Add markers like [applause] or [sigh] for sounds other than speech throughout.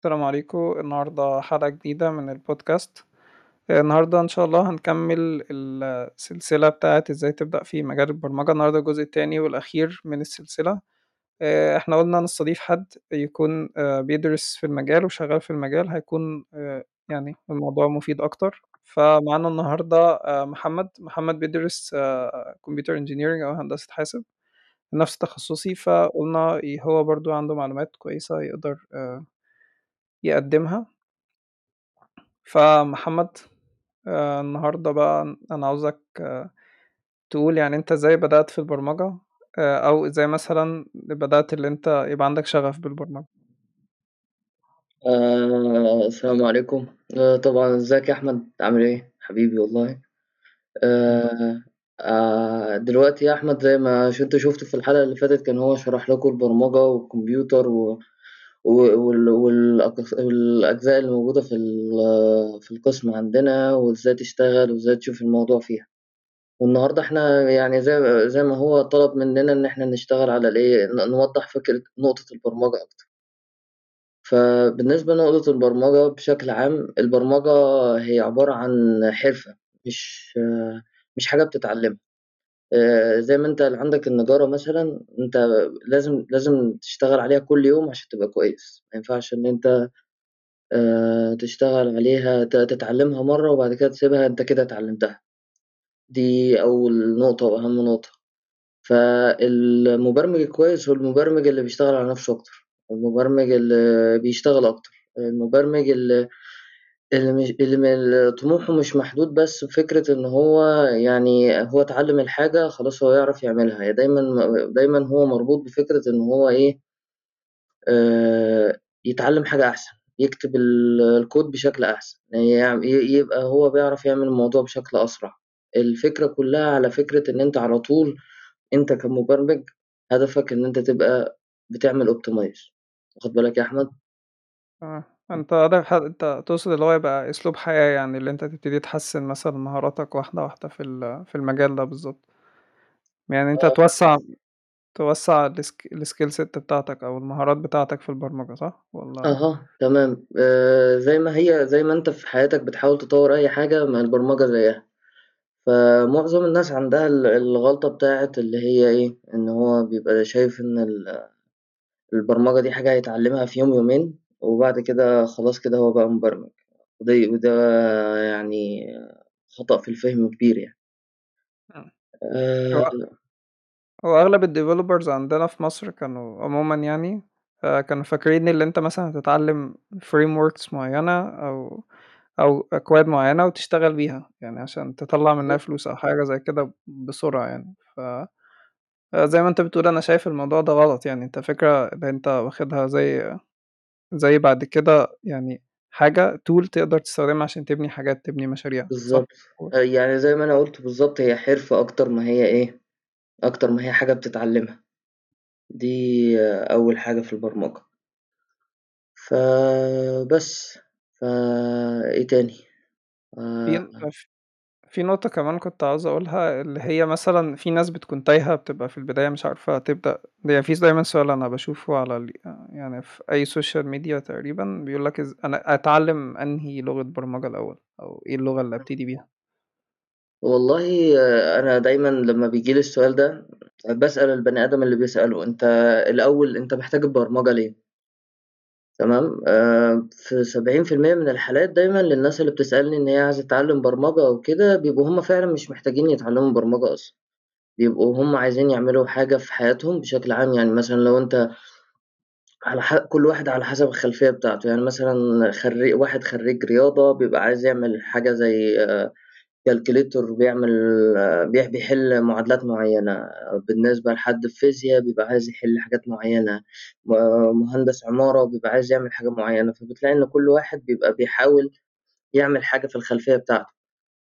السلام عليكم. النهاردة حلقة جديدة من البودكاست. النهاردة إن شاء الله هنكمل السلسلة بتاعة إزاي تبدأ في مجال البرمجة. النهاردة الجزء التاني والأخير من السلسلة. إحنا قلنا نستضيف حد يكون بيدرس في المجال وشغال في المجال هيكون يعني الموضوع مفيد أكتر. فمعانا النهاردة محمد. محمد بيدرس كمبيوتر انجينيرنج أو هندسة حاسب نفس تخصصي. فقلنا هو برضو عنده معلومات كويسة يقدر يقدمها. فمحمد آه النهاردة بقى أنا عاوزك آه تقول يعني أنت إزاي بدأت في البرمجة؟ آه أو إزاي مثلا بدأت اللي أنت يبقى عندك شغف بالبرمجة؟ آه السلام عليكم. آه طبعا إزيك يا أحمد؟ عامل إيه؟ حبيبي والله. آه آه دلوقتي يا أحمد زي ما ش- أنت شفت في الحلقة اللي فاتت كان هو شرح لكم البرمجة والكمبيوتر و... والأجزاء اللي موجودة في في القسم عندنا وإزاي تشتغل وإزاي تشوف الموضوع فيها. والنهاردة إحنا يعني زي زي ما هو طلب مننا إن إحنا نشتغل على الإيه نوضح فكرة نقطة البرمجة أكتر. فبالنسبة لنقطة البرمجة بشكل عام البرمجة هي عبارة عن حرفة مش مش حاجة بتتعلمها. آه، زي ما انت عندك النجارة مثلا انت لازم لازم تشتغل عليها كل يوم عشان تبقى كويس. ما ينفعش ان انت آه، تشتغل عليها تتعلمها مرة وبعد كده تسيبها انت كده اتعلمتها. دي أول نقطة وأهم نقطة. فالمبرمج الكويس هو المبرمج اللي بيشتغل على نفسه أكتر. المبرمج اللي بيشتغل أكتر. المبرمج اللي اللي مش اللي طموحه مش محدود بس بفكرة إن هو يعني هو اتعلم الحاجة خلاص هو يعرف يعملها هي دايما دايما هو مربوط بفكرة إن هو إيه يتعلم حاجة أحسن يكتب ال- الكود بشكل أحسن يعني يبقى هو بيعرف يعمل الموضوع بشكل أسرع الفكرة كلها على فكرة إن أنت على طول أنت كمبرمج هدفك إن أنت تبقى بتعمل أوبتمايز واخد بالك يا أحمد؟ آه. أنت هدف حد... أنت تقصد اللي هو يبقى أسلوب حياة يعني اللي أنت تبتدي تحسن مثلا مهاراتك واحدة واحدة في ال... في المجال ده بالظبط. يعني أنت توسع توسع ال sk... ال skill set بتاعتك أو المهارات بتاعتك في البرمجة صح؟ ولا؟ أها تمام. آه زي ما هي زي ما أنت في حياتك بتحاول تطور أي حاجة ما البرمجة زيها. فمعظم الناس عندها ال- الغلطة بتاعت اللي هي إيه إن هو بيبقى شايف إن ال- البرمجة دي حاجة هيتعلمها في يوم يومين. وبعد كده خلاص كده هو بقى مبرمج. وده وده يعني خطأ في الفهم كبير يعني. مم. هو آه. هو أغلب ال developers عندنا في مصر كانوا عموما يعني آه، كانوا فاكرين اللي أنت مثلا هتتعلم frame معينة أو أو أكواد معينة وتشتغل بيها يعني عشان تطلع منها فلوس أو حاجة زي كده بسرعة يعني. ف آه، زي ما أنت بتقول أنا شايف الموضوع ده غلط يعني. أنت فكرة اللي أنت واخدها زي زي بعد كده يعني حاجة تول تقدر تستخدمها عشان تبني حاجات تبني مشاريع صح؟ بالظبط آه يعني زي ما أنا قلت بالظبط هي حرفة أكتر ما هي إيه أكتر ما هي حاجة بتتعلمها. دي أول حاجة في البرمجة. فبس. فا إيه تاني؟ آه. في نقطة كمان كنت عاوز أقولها اللي هي مثلا في ناس بتكون تايهة بتبقى في البداية مش عارفة تبدأ يعني في دايما سؤال أنا بشوفه على. يعني في أي social media تقريبا بيقولك إز... أنا أتعلم أنهي لغة برمجة الأول أو إيه اللغة اللي أبتدي بيها والله أنا دايما لما بيجيلي السؤال ده بسأل البني آدم اللي بيسأله أنت الأول أنت محتاج البرمجة ليه؟ تمام؟ آه، في سبعين في المية من الحالات دايما للناس اللي بتسألني إن هي عايزة تتعلم برمجة أو كده بيبقوا هما فعلا مش محتاجين يتعلموا برمجة أصلا. بيبقوا هما عايزين يعملوا حاجة في حياتهم بشكل عام يعني مثلا لو أنت على ح... كل واحد على حسب الخلفية بتاعته. يعني مثلا خريج واحد خريج رياضة بيبقى عايز يعمل حاجة زي كالكوليتور بيعمل بيح- بيحل معادلات معينة. بالنسبة لحد في بيبقى عايز يحل حاجات معينة. مهندس عمارة بيبقى عايز يعمل حاجة معينة. فبتلاقي إن كل واحد بيبقى بيحاول يعمل حاجة في الخلفية بتاعته.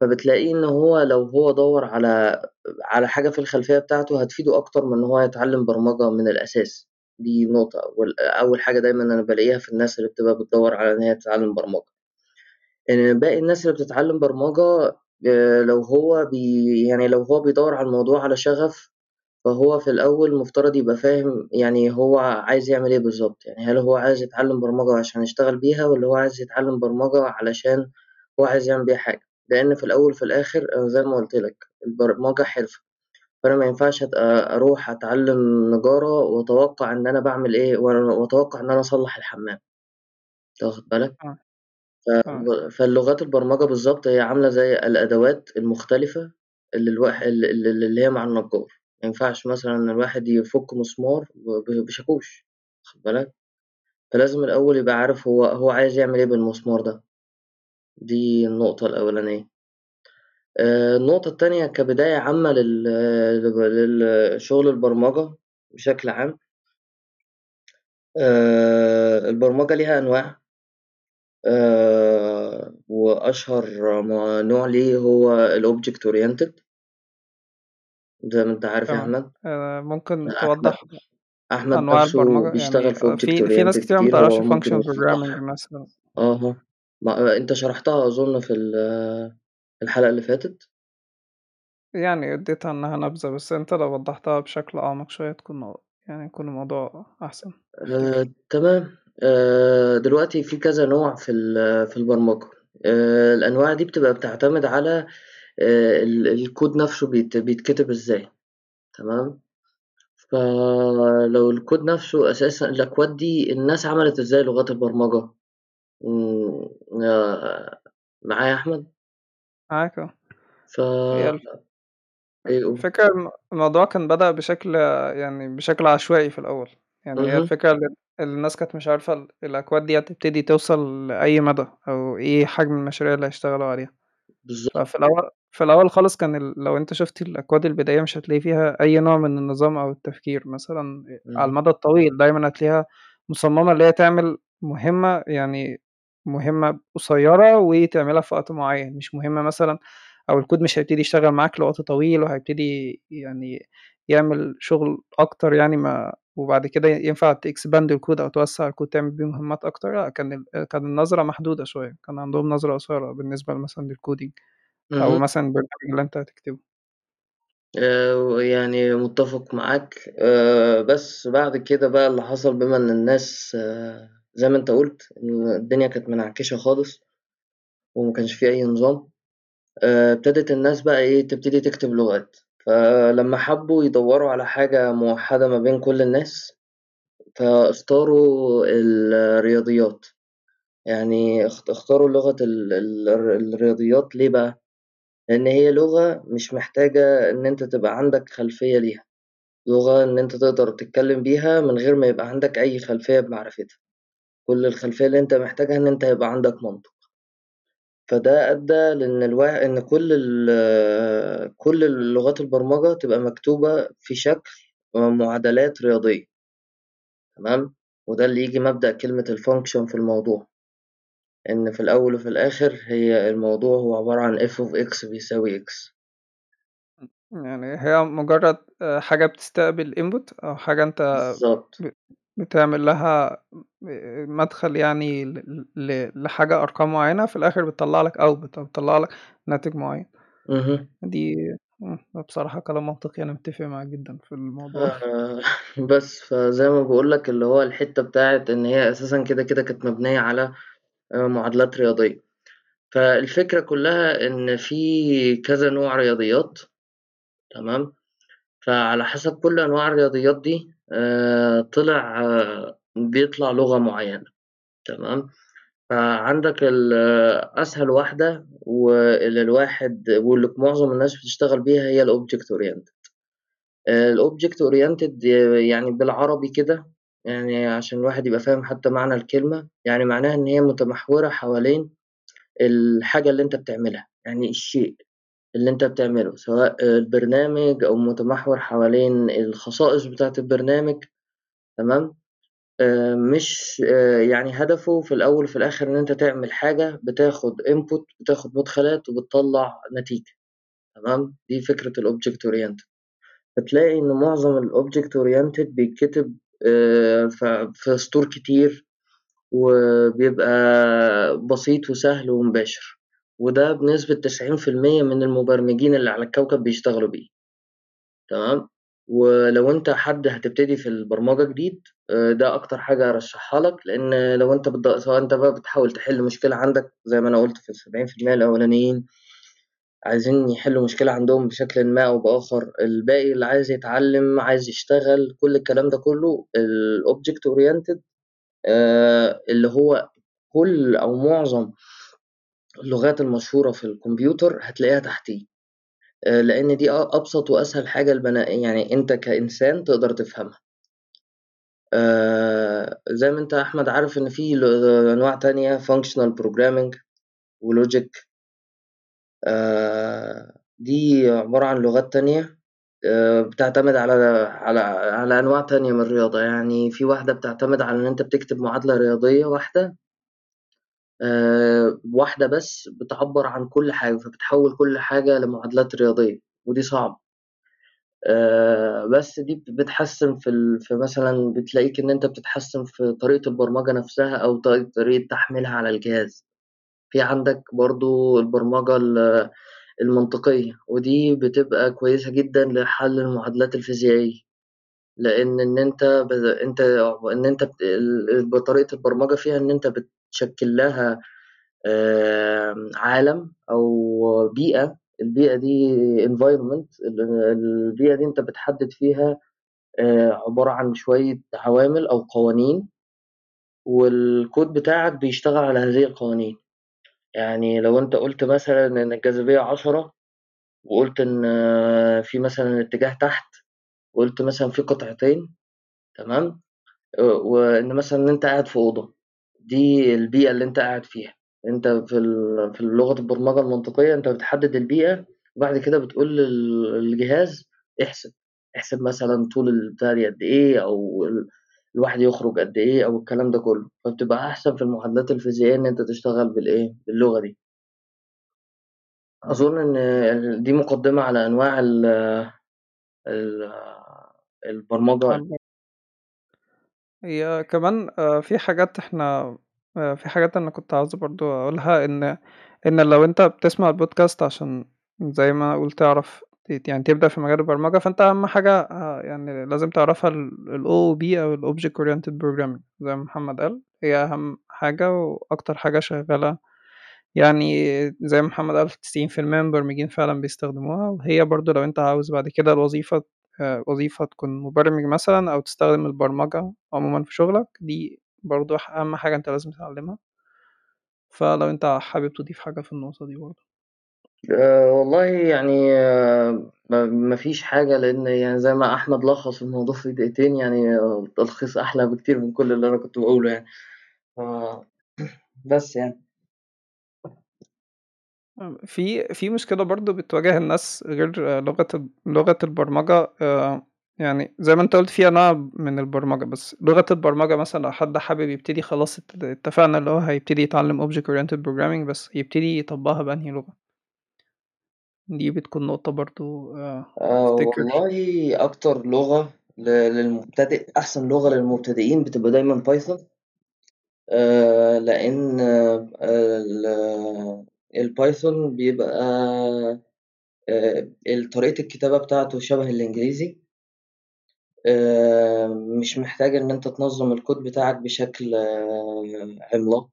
فبتلاقيه إن هو لو هو دور على على حاجة في الخلفية بتاعته هتفيده أكتر من إن هو يتعلم برمجة من الأساس. دي نقطة. أول حاجة دايما أنا بلاقيها في الناس اللي بتبقى بتدور على إن هي تتعلم برمجة. إن باقي الناس اللي بتتعلم برمجة لو هو بي يعني لو هو بيدور على الموضوع على شغف فهو في الأول مفترض يبقى فاهم يعني هو عايز يعمل إيه بالضبط، يعني هل هو عايز يتعلم برمجة عشان يشتغل بيها والّا هو عايز يتعلم برمجة علشان هو عايز يعمل بيها حاجة، لإن في الأول وفي الآخر أنا زي ما قُلت لك البرمجة حرفة، فأنا ما ينفعش أروح أتعلم نجارة وأتوقع إن أنا باعمل إيه وأتوقع إن أنا أصلّح الحمام، أنت واخد بالك؟ آه، آه، فاللغات البرمجة بالضبط هي عاملة زي الأدوات المختلفة اللي الواح ال ال اللي هي مع النجار، ما ينفعش مثلًا الواحد يفُك مسمار بشاكوش واخد بالك، فلازم الأول يبقى عارف هو هو عايز يعمل إيه بالمسمار ده، دي النقطة الأولانية. آآ النقطة التانية كبداية عامة لل لل لشغل البرمجة بشكل عام، آآ البرمجة ليها أنواع. وأشهر م نوع ليه هو الobject oriented زي ما أنت عارف يا تمام. أحمد، آآ ممكن أحمد توضّح أحمد أنواع نَفْسه البرمجة؟ بيشتغل يعني في object في في ناس ما كتير، تعرفش هو ممكن function يوضّح programming مثلًا. ما أنت شرحتها أظن في ال الحلقة اللي فاتت. يعني اديتها عنها نبذة، بس أنت لو وضّحتها بشكل أعمق شوية تكون يعني يكون الموضوع آآ أفتكر. تمام، دلوقتي في كذا نوع في ال في البرمجة، آآ الأنواع دي بتبقى بتعتمد على آآ ال الكود نَفْسه بيت بيتكتب إزاي، تمام، فلو الكود نَفْسه أساسًا الأكواد دي الناس عملت إزاي لغات البرمجة؟ إمم، آآ معايا يا أحمد؟ معاك آه. ف هي الف إيه قُل. الفكرة الم الموضوع كان بدأ بشكل يعني بشكل عشوائي في الأول، يعني هي اهم، الفكرة ال الناس كانت مش عارفة ال الأكواد دي هتبتدي توصل لأي مدى، أو إيه حجم المشاريع اللي هيشتغلوا عليها. بالضبط، ففي الأول في الأول خالص كان ال لو أنت شُفت الأكواد البدائية مش هتلاقي فيها أي نوع من النظام أو التفكير، مثلًا آآ على المدى الطويل دايمًا هتلاقيها مصممة اللي هي تعمل مهمة يعني مهمة قصيرة وتعملها في وقت معين، مش مهمة مثلًا أو الكود مش هيبتدي يشتغل معاك لوقت طويل وهيبتدي يعني يعمل شغل أكتر يعني ما وبعد كده ينفع تexpand الكود أو توسّع الكود تعمل بيه مهمات أكتر، لأ كان كان النظرة محدودة شوية، كان عندهم نظرة قصيرة بالنسبة مثلًا. أو اهم. مثلًا البرنامج اللي أنت هتكتبه. آآ يعني متّفق معاك، آآ بس بعد كده بقى اللي حصل بما إن الناس آه، زي ما أنت قُلت إن الدنيا كانت منعكشة خالص وما كانش في أي نظام، ابتدت الناس بقى إيه، تبتدي تكتب لغات، فلمّا حبّوا يدوّروا على حاجة موحّدة ما بين كل الناس، فاختاروا الرياضيات، يعني اخت اختاروا لغة ال ال الرياضيات ليه بقى؟ لإن هي لغة مش محتاجة إن أنت تبقى عندك خلفية ليها. لغة إن أنت تقدر تتكلم بيها من غير ما يبقى عندك أي خلفية بمعرفتها، كل الخلفية اللي أنت محتاجها إن أنت يبقى عندك منطق، فده أدّى لإن الوا إن كل ال كل اللغات البرمجة تبقى مكتوبة في شكل معادلات رياضية. تمام، وده اللي ييجي مبدأ كلمة الfunction في الموضوع، إن في الأول وفي الآخر هي الموضوع هو عبارة عن f of x بيساوي x. يعني هي مجرد آآ حاجة بتستقبل input أو حاجة أنت بالضبط، ب بتعمل لها مدخل يعني ل ل لحاجة أرقام معيّنة، في الآخر بتطلّع لك output أو بتطلّع لك ناتج معيّن. اهم. دي ده بصراحة كلام منطقي، أنا متّفق معاك جدًا في الموضوع. آآ [laughs] بس، فزي ما باقول لك اللي هو الحتّة بتاعة إن هي أساسًا كده، كده كانت مبنية على آآ معادلات رياضية، فالفكرة كلّها إن في كذا نوع رياضيات تمام، فعلى حسب كل أنواع الرياضيات دي طلع آه، بيطلع لغة معيّنة تمام، فعندك ال أسهل واحدة واللي الواحد واللي معظم الناس بتشتغل بيها هي oriented. آآ الobject oriented يعني بالعربي كده، يعني عشان الواحد يبقى فاهم حتى معنى الكلمة، يعني معناها إن هي متمحورة حوالين الحاجة اللي أنت بتعملها، يعني الشيء اللي أنت بتعمله، سواء البرنامج أو متمحور حوالين الخصائص بتاعة البرنامج تمام، آآ مش آآ يعني هدفه في الأول وفي الآخر إن أنت تعمل حاجة بتاخد input بتاخد مدخلات وبتطلّع نتيجة تمام، دي فكرة الobject oriented. هتلاقي إن معظم الobject oriented بيتكتب ف في سطور كتير، وبيبقى بسيط وسهل ومباشر، وده بنسبة 90% من المبرمجين اللي على الكوكب بيشتغلوا بيه، تمام؟ ولو أنت حد هتبتدي في البرمجة جديد آآ ده أكتر حاجة أرشّحها لك، لإن لو أنت بت سواء أنت بقى بتحاول تحل مشكلة عندك زي ما أنا قُلت في ال70% الأولانيين عايزين يحلّوا مشكلة عندهم بشكلٍ ما أو بآخر، الباقي اللي عايز يتعلّم، عايز يشتغل، كل الكلام ده كلّه الobject oriented آآ اللي هو كل أو معظم اللغات المشهورة في الكمبيوتر هتلاقيها تحتيه، آآ لإن دي أبسط وأسهل حاجة البنا يعني أنت كإنسان تقدر تفهمها. آآ زي ما أنت يا أحمد عارف إن في أنواع تانية functional programming وlogic. آآ دي عبارة عن لغات تانية بتعتمد على على على أنواع تانية من الرياضة، يعني في واحدة بتعتمد على إن أنت بتكتب معادلة رياضية واحدة آآ واحدة بس بتعبّر عن كل حاجة، فبتحوّل كل حاجة لمعادلات رياضية ودي صعبة. آآ بس دي بت بتحسّن في في مثلًا بتلاقيك إن أنت بتتحسّن في طريقة البرمجة نفسها ط طريقة تحميلها على الجهاز. في عندك برضه البرمجة ال المنطقية، ودي بتبقى كويسة جدًا لحل المعادلات الفيزيائية، لإن إن أنت ب أنت إن أنت بت ال بطريقة البرمجة فيها إن أنت بتشكِّل لها عالم أو بيئة، البيئة دي environment ال البيئة دي أنت بتحدد فيها آآ عبارة عن شوية عوامل أو قوانين، والكود بتاعك بيشتغل على هذه القوانين. يعني لو أنت قُلت مثلًا إن الجاذبية 10 وقُلت إن في مثلًا اتجاه تحت، وقُلت مثلًا في قطعتين تمام، وإن مثلًا أنت قاعد في أوضة، دي البيئة اللي أنت قاعد فيها، أنت في في لغة البرمجة المنطقية أنت بتحدد البيئة، وبعد كده بتقول لل للجهاز احسب، احسب مثلًا طول دي قد أو ال الواحد يخرج قد إيه أو الكلام ده كلّه، فبتبقى أحسن في المعادلات الفيزيائية إن أنت تشتغل بالإيه، باللغة دي. إن ال دي مقدمة على أنواع ال ال البرمجة. الب هي كمان آآ في حاجات إحنا آآ في حاجات أنا كنت عاوز برضه أقولها إن إن لو أنت بتسمع البودكاست عشان زي ما أقول تعرف ت يعني تبدأ في مجال البرمجة، فأنت أهم حاجة آآ يعني لازم تعرفها ال الOOP أو الobject oriented programming زي ما محمد قال، هي أهم حاجة وأكتر حاجة شغّالة يعني زي ما محمد قال 90% من المبرمجين فعلًا بيستخدموها، وهي برضه لو أنت عاوز بعد كده الوظيفة آآ وظيفة تكون مبرمج مثلًا أو تستخدم البرمجة عمومًا في شغلك، دي برضه ح أهم حاجة أنت لازم تتعلمها. فلو أنت حابب تضيف حاجة في النقطة دي برضه. آآ والله يعني ما ما فيش حاجة، لإن يعني زي ما أحمد لخّص الموضوع في دقيقتين، يعني تلخيص أحلى بكتير من كل اللي أنا كنت باقوله يعني. ف بس يعني. آه، في في مشكلة برضه بتواجه الناس غير لغة لغة البرمجة آآ يعني زي ما أنت قُلت في أنواع من البرمجة، بس لغة البرمجة مثلًا لو حد حابب يبتدي خلاص ات اتفقنا اللي هو هيبتدي يتعلم object oriented programming بس يبتدي يطبّقها بأنهي لغة؟ دي بتكون نقطة آآ آآ أفتكر والله أكتر لغة للمبتدئ أحسن لغة للمبتدئين بتبقى دايمًا Python آآ لإن ال الPython بيبقى ال طريقة الكتابة بتاعته شبه الإنجليزي. آآ مش محتاج إن أنت تنظّم الكود بتاعك بشكل عملاق،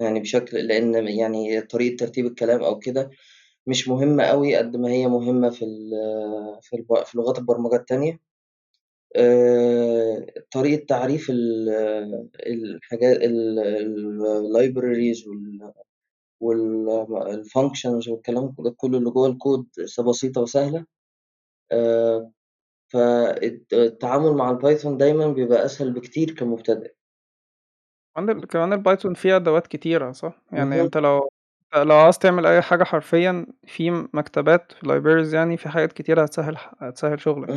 يعني بشكل لإن يعني طريقة ترتيب الكلام أو كده مش مهمة أوي قد ما هي مهمة في في في لغات البرمجة التانية. طريقة تعريف ال الحاجا ال الlibraries وال وال الfunctions والكلام ده كلّه اللي جوّه الكود بسيطة وسهلة. آآ فالت التعامل مع الPython دايمًا بيبقى أسهل بكتير كمبتدئ. كمان ال كمان الPython فيه أدوات كتيرة صح؟ يعني اهم. أنت لو لو عاوز تعمل أي حاجة حرفيًا في مكتبات في libraries يعني في حاجات كتيرة هتسهّل هتسهّل شغلك.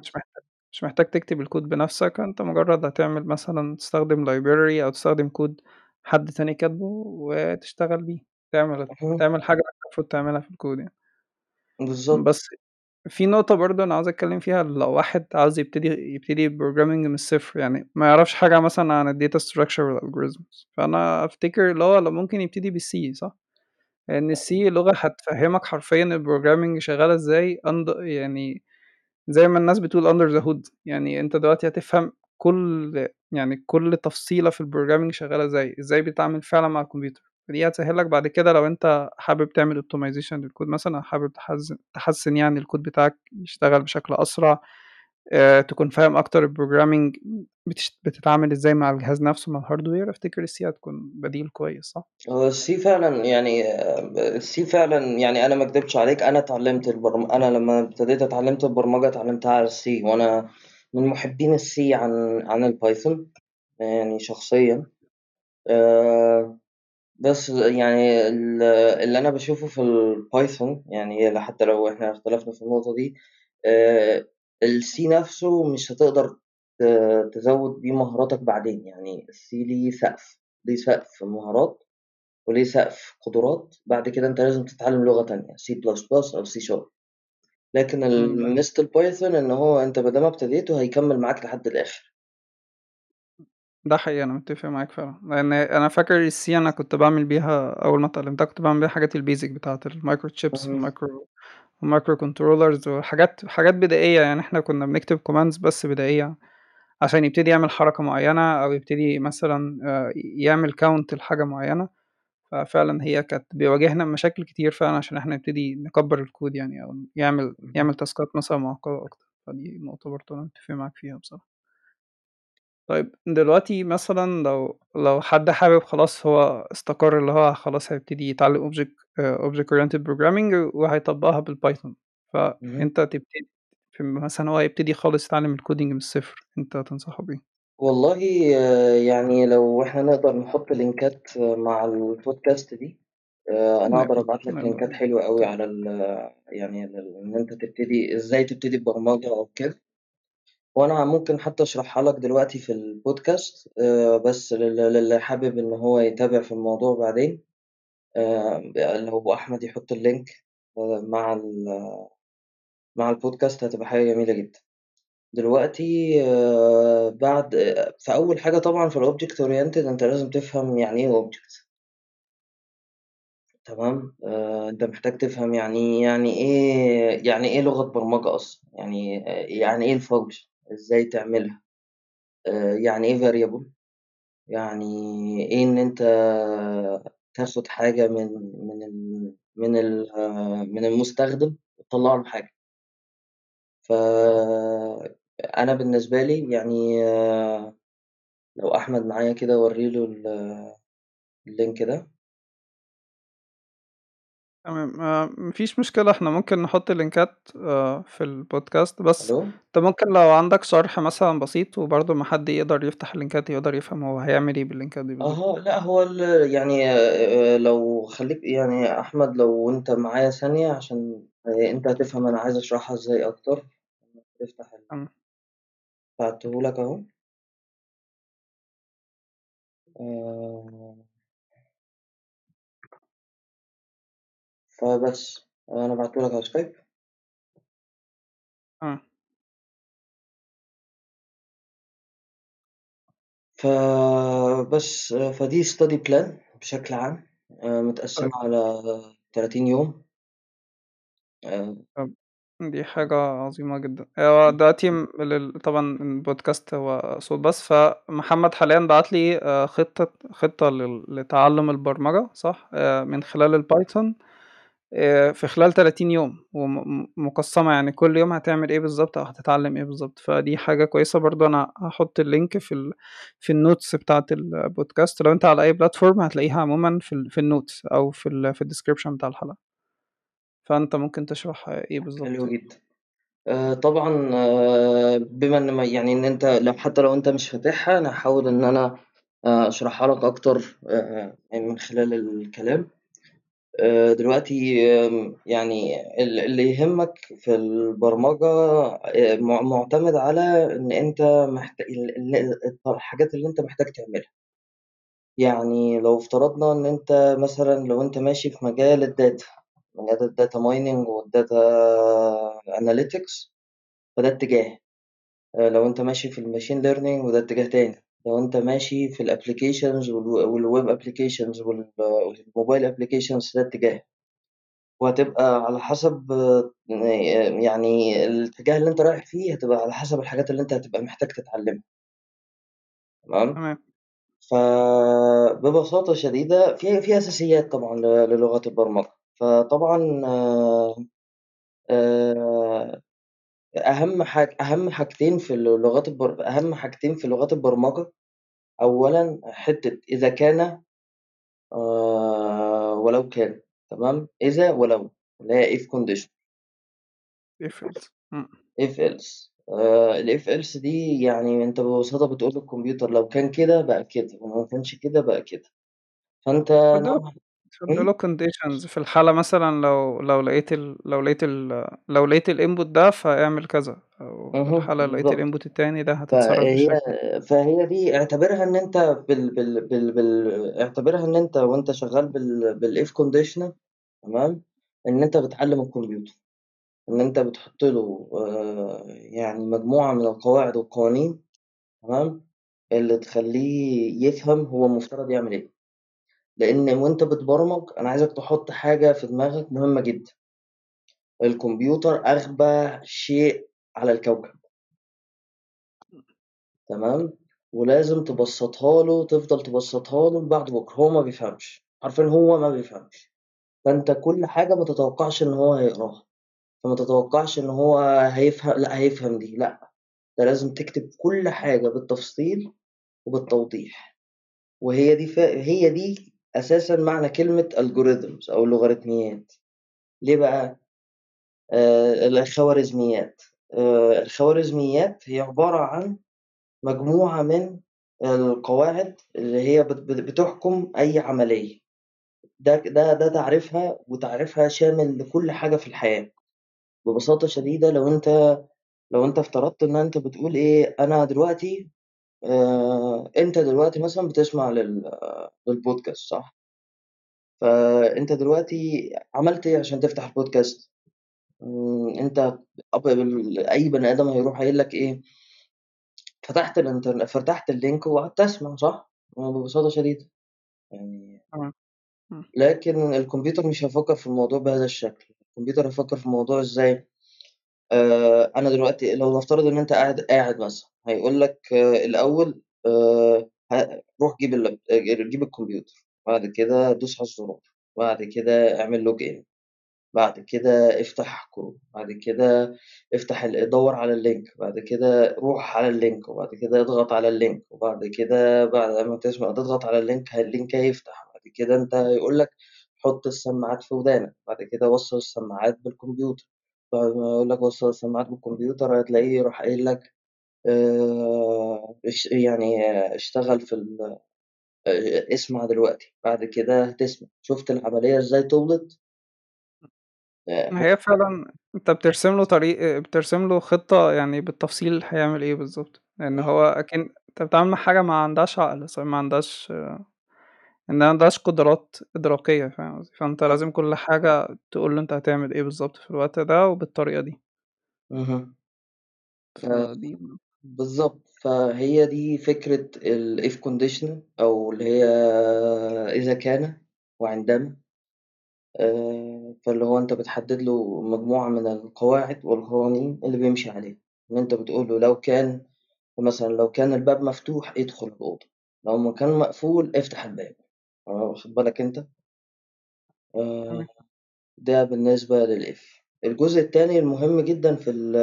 مش محتاج مش محتاج تكتب الكود بنفسك، أنت مجرد هتعمل مثلًا تستخدم library أو تستخدم كود حد تاني كاتبه وتشتغل بيه، تعمل تعمل حاجة المفروض تعملها في الكود يعني. بالضبط. بس في نقطة برضه أنا عاوز أتكلم فيها لو واحد عاوز يبتدي يبتدي programming من الصفر، يعني ما يعرفش حاجة مثلًا عن الdata structure والalgorithms، فأنا أفتكر اللي هو لو ممكن يبتدي بالC صح؟ لإن الC لغة هتفهمك حرفيًا الprogramming شغالة and يعني زي ما الناس بتقول under the hood يعني أنت دلوقتي هتفهم كل يعني كل تفصيلة في ال programming شغالة إزاي؟ إزاي بتتعامل فعلا مع الكمبيوتر؟ دي هتسهلك بعد كده لو أنت حابب تعمل optimization للكود مثلا حابب تحسن يعني الكود بتاعك يشتغل بشكل أسرع آه، تكون فاهم أكتر ال programming بتش- بتتعامل إزاي مع الجهاز نفسه مع ال hardware أفتكر ال C هتكون بديل كويس صح؟ هو ال C فعلا يعني ال C فعلا يعني أنا ما أكدبش عليك أنا اتعلمت البرم... أنا لما ابتديت اتعلمت البرمجة اتعلمتها على ال C وأنا من محبين ال C عن عن ال Python يعني شخصيا. آه، بس يعني ال- اللي أنا بشوفه في ال Python يعني حتى لو إحنا اختلفنا في النقطة دي ال C نفسه مش هتقدر تزود بيه مهاراتك بعدين. يعني ال C ليه سقف ليه سقف مهارات وليه سقف قدرات. بعد كده أنت لازم تتعلم لغة تانية plus أو C sharp. لكن ميزة ال Python إن هو أنت مادام ابتديته هيكمل معاك لحد الآخر. ده حقيقي أنا متفق معاك فعلا. لأن أنا فاكر ال C أنا كنت بعمل بيها أول ما اتعلمتها كنت بعمل بيها حاجات ال basic بتاعة ال microchips. وال micro وال microcontrollers وحاجات حاجات بدائية. يعني إحنا كنا بنكتب commands بس بدائية عشان يبتدي يعمل حركة معينة أو يبتدي مثلا آه، يعمل count لحاجة معينة. ففعلا هي كانت بيواجهنا مشاكل كتير فعلا عشان إحنا نبتدي نكبر الكود يعني أو يعمل يعمل task ات مثلا معقدة أكتر. فدي نقطة برضه أنا متفق معاك فيها بصراحة. طيب دلوقتي مثلا لو لو حد حابب خلاص هو استقر اللي هو خلاص هيبتدي يتعلم object آه، object oriented programming وهيطبقها بال Python. فأنت تبتدي مثلا هو هيبتدي خالص يتعلم ال coding من الصفر أنت تنصحه بيه؟ والله آه، يعني لو إحنا نقدر نحط link ات آه، مع البودكاست دي آه، أنا أقدر نقدر أبعت لك link ات حلوة قوي على ال يعني إن أنت تبتدي إزاي تبتدي برمجة أو كده. وأنا ممكن حتى أشرحها لك دلوقتي في البودكاست بس لل- للي حابب إن هو يتابع في الموضوع بعدين لو أحمد يحط ال link مع ال- مع البودكاست هتبقى حاجة جميلة جدا. دلوقتي آه، بعد فأول حاجة طبعا في ال object oriented أنت لازم تفهم يعني إيه object تمام؟ آه، أنت محتاج تفهم يعني يعني إيه يعني إيه لغة برمجة أصلا؟ يعني آه، يعني إيه ال function إزاي تعملها؟ يعني إيه variable يعني إيه إن أنت تاخد حاجة من من من من المستخدم وتطلع له حاجة. فأنا بالنسبة لي يعني آه، لو أحمد معايا كده وريله ال- ال link ده. تمام. آه، مفيش مشكلة إحنا ممكن نحط ال link ات آه، في البودكاست. بس ألو؟ أنت ممكن لو عندك شرح مثلا بسيط وبرضه ما حد يقدر يفتح ال link ات يقدر يفهم هو هيعمل إيه بال link ات دي أها. لا هو ال- يعني لو خليك يعني أحمد لو أنت معايا ثانية عشان أنت هتفهم أنا عايز أشرحها إزاي أكتر. تفتح ال- تمام. بعتهولك أهو. آه، فبس أنا بعتهولك على سكايب تمام فبس آه، فدي study plan بشكل عام. آه، متقسمة طيب. على 30 يوم. آه، طب دي حاجة عظيمة جدا. هو دلوقتي طبعا البودكاست هو صوت بس فمحمد حاليا بعت لي آه، خطة خطة لتعلم البرمجة صح؟ آه، من خلال ال Python آه، في خلال 30 يوم ومقسمة يعني كل يوم هتعمل إيه بالظبط أو هتتعلم إيه بالظبط. فدي حاجة كويسة برضو. أنا هحط ال link في ال في ال notes بتاعة البودكاست. لو أنت على أي platform هتلاقيها عموما في ال في ال notes أو في ال في ال description بتاع الحلقة. فأنت ممكن تشرح إيه حلو جدا. آه، طبعا آه، بما ما- يعني إن أنت لو حتى لو أنت مش فاتحها أنا هحاول إن أنا آه، أشرحها لك أكتر آه، يعني من خلال الكلام. دلوقتي يعني ال- اللي يهمك في البرمجة مع- معتمد على إن أنت محتاج الحاجات اللي أنت محتاج تعملها. يعني لو افترضنا إن أنت مثلا لو أنت ماشي في مجال ال data مجال ال data mining وال data analytics فده اتجاه. آه، لو انت ماشي في ال machine learning وده اتجاه تاني. لو انت ماشي في ال applications وال web applications وال mobile applications ده اتجاه. وهتبقى على حسب يعني الاتجاه اللي أنت رايح فيه هتبقى على حسب الحاجات اللي أنت هتبقى محتاج تتعلمها. تمام؟ تمام. فببساطة شديدة في في أساسيات طبعا للغات البرمجة. فطبعا آه، آه، أهم أهم حاجتين في اللغات البر... أهم حاجتين في لغات البرمجة أولا حتة إذا كان آه، ولو كان تمام؟ إذا ولو اللي هي if condition. يفرز مم. if else. آه ال if else دي يعني أنت ببساطة بتقول للكمبيوتر لو كان كده بقى كده وما كانش كده بقى كده. فأنت تحط له conditions في الحالة مثلا لو لو لقيت ال... لو لقيت ال... لو لقيت ال input ده فاعمل كذا أو في لو لقيت ال input التاني ده هتتصرف فهي بالشكل فهي دي اعتبرها إن أنت بال بال بال بال اعتبرها إن أنت وأنت شغال بال بال if conditional تمام؟ إن أنت بتعلم الكمبيوتر. إن أنت بتحط له آه، يعني مجموعة من القواعد والقوانين تمام؟ اللي تخليه يفهم هو المفترض يعمل إيه. لأن وأنت بتبرمج أنا عايزك تحط حاجة في دماغك مهمة جدا. الكمبيوتر أغبى شيء على الكوكب. تمام؟ ولازم تبسطها له تفضل تبسطها له بعد بكرة. هو ما بيفهمش. عارفين هو ما بيفهمش. فأنت كل حاجة ما تتوقعش إن هو هيقراها. فما تتوقعش إن هو هيفهم لأ هيفهم دي. لأ أنت لازم تكتب كل حاجة بالتفصيل وبالتوضيح. وهي دي ف... هي دي أساسا معنى كلمة algorithms أو لوغاريتميات ليه بقى؟ آه الخوارزميات. آه الخوارزميات هي عبارة عن مجموعة من القواعد اللي هي بت- بتحكم أي عملية. ده ده ده تعريفها وتعريفها شامل لكل حاجة في الحياة. ببساطة شديدة لو أنت لو أنت افترضت إن أنت بتقول إيه أنا دلوقتي آه أنت دلوقتي مثلا بتسمع لل للبودكاست صح؟ فأنت دلوقتي عملت إيه عشان تفتح البودكاست؟ مم، أب- أي بني آدم هيروح قايل لك إيه؟ فتحت الإنترنت فتحت اللينك وقعدت أسمع صح؟ ببساطة شديدة يعني. لكن الكمبيوتر مش هيفكر في الموضوع بهذا الشكل الكمبيوتر هيفكر في الموضوع إزاي آه أنا دلوقتي لو نفترض إن أنت قاعد قاعد مثلا هيقول لك آه الأول آه روح جيب ال lap آه، جيب الكمبيوتر بعد كده دوس على الزرار بعد كده اعمل log in بعد كده افتح كروم بعد كده افتح دور على ال link بعد كده روح على ال link وبعد كده اضغط على ال link وبعد كده بعد ما تسمع تضغط على ال link ال link هيفتح بعد كده أنت هيقول لك حط السماعات في ودانك بعد كده وصل السماعات بالكمبيوتر. ما يقول لك وصل السماعات بالكمبيوتر هتلاقيه يروح قايل لك اش- يعني آه، اشتغل في ال- آه، اسمع دلوقتي بعد كده هتسمع. شفت العملية إزاي طولت آه، هي فعلا أنت بترسم له طريق بترسم له خطة يعني بالتفصيل هيعمل إيه بالظبط؟ لأن هو أكيد أنت بتتعامل مع حاجة ما عندهاش عقل ما عندهاش إن ما عندهاش قدرات إدراكية فاهم قصدي؟ فأنت لازم كل حاجة تقول له أنت هتعمل إيه بالظبط في الوقت ده وبالطريقة دي. مهم. آه، فدي بالضبط، فهي دي فكرة الif conditional أو اللي هي إذا كان وعندما آآ، فاللي هو أنت بتحدد له مجموعة من القواعد والقوانين اللي بيمشي عليها، إن أنت بتقول له لو كان مثلًا لو كان الباب مفتوح ادخل الأوضة، لو ما كان مقفول افتح الباب، آه، واخد بالك أنت؟ آآ، تمام ده بالنسبة للif. الجزء التاني المهم جدًا في ال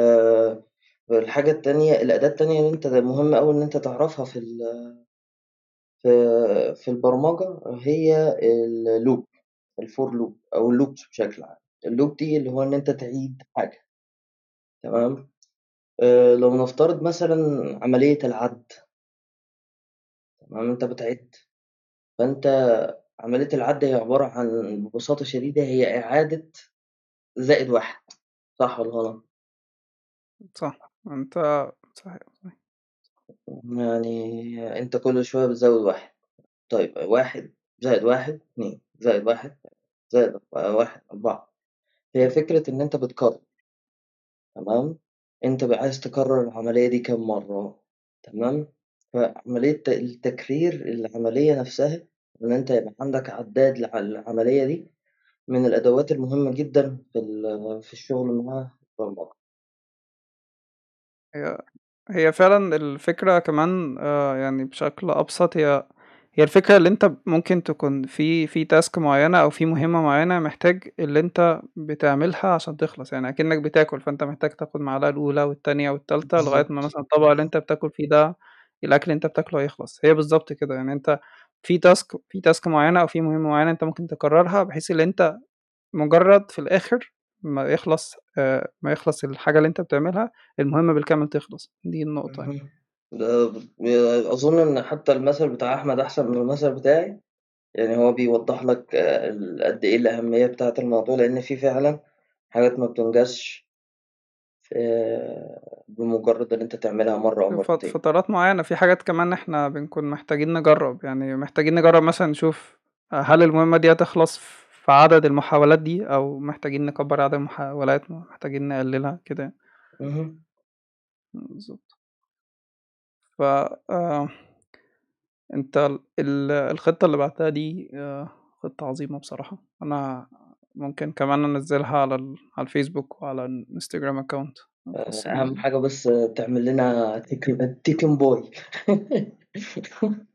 في الحاجة التانية الأداة التانية اللي أنت مهم أوي إن أنت تعرفها في ال في في البرمجة هي الloop الfor loop أو الloops بشكل عام. الloop دي اللي هو إن أنت تعيد حاجة تمام؟ آآ لو نفترض مثلًا عملية العَد تمام، أنت بتعِد، فأنت عملية العَد هي عبارة عن ببساطة شديدة هي إعادة زائد 1 صح والّا غلط؟ صح. أنت صحيح صحيح. يعني أنت كل شوية بتزوّد 1 طيب 1 زائد 1 2 زائد 1 زائد 1 4 هي فكرة إن أنت بتكرّر. تمام، أنت بقى عايز تكرّر العملية دي كام مرّة؟ تمام، فعملية ت التكرير العملية نفسها إن أنت يبقى عندك عدّاد لع للعملية دي من الأدوات المهمة جدًا في ال في الشغل مع البرمجة. هي هي فعلًا الفكرة كمان آآ يعني بشكل أبسط هي هي الفكرة اللي أنت ممكن تكون في في task معيّنة أو في مهمة معيّنة محتاج اللي أنت بتعملها عشان تخلص، يعني أكنّك بتاكل فأنت محتاج تاخد المعلقة الأولى والتانية والتالتة لغاية ما بالضبط. مثلًا الطبق اللي أنت بتاكل فيه ده الأكل اللي أنت بتاكله هيخلص، هي بالضبط كده، يعني أنت في task في task معيّنة أو في مهمة معيّنة أنت ممكن تكررها بحيث اللي أنت مجرد في الآخر ما يخلص آآ ما يخلص الحاجة اللي أنت بتعملها، المهمة بالكامل تخلص، دي النقطة يعني. أظن إن حتى المثل بتاع أحمد أحسن من المثل بتاعي، يعني هو بيوضّح لك ال قد إيه الأهمية بتاعة الموضوع، لإن في فعلًا حاجات ما بتنجزش. آآ بمجرد إن أنت تعملها في فت مرّتين. فترات معيّنة، في حاجات كمان إحنا بنكون محتاجين نجرّب، يعني محتاجين نجرّب مثلًا نشوف هل المهمة دي هتخلص في عدد المحاولات دي أو محتاجين نكبّر عدد المحاولات، محتاجين نقللها كده يعني. اهم. بالضبط. ف آآ أنت ال ال الخطة اللي بعتها دي خطة عظيمة بصراحة، أنا ممكن كمان أنزّلها على ال على الفيسبوك وعلى آآ بينا أهم يعني. حاجة بس تعمل لنا تيكن تيكن تمام. [laughs]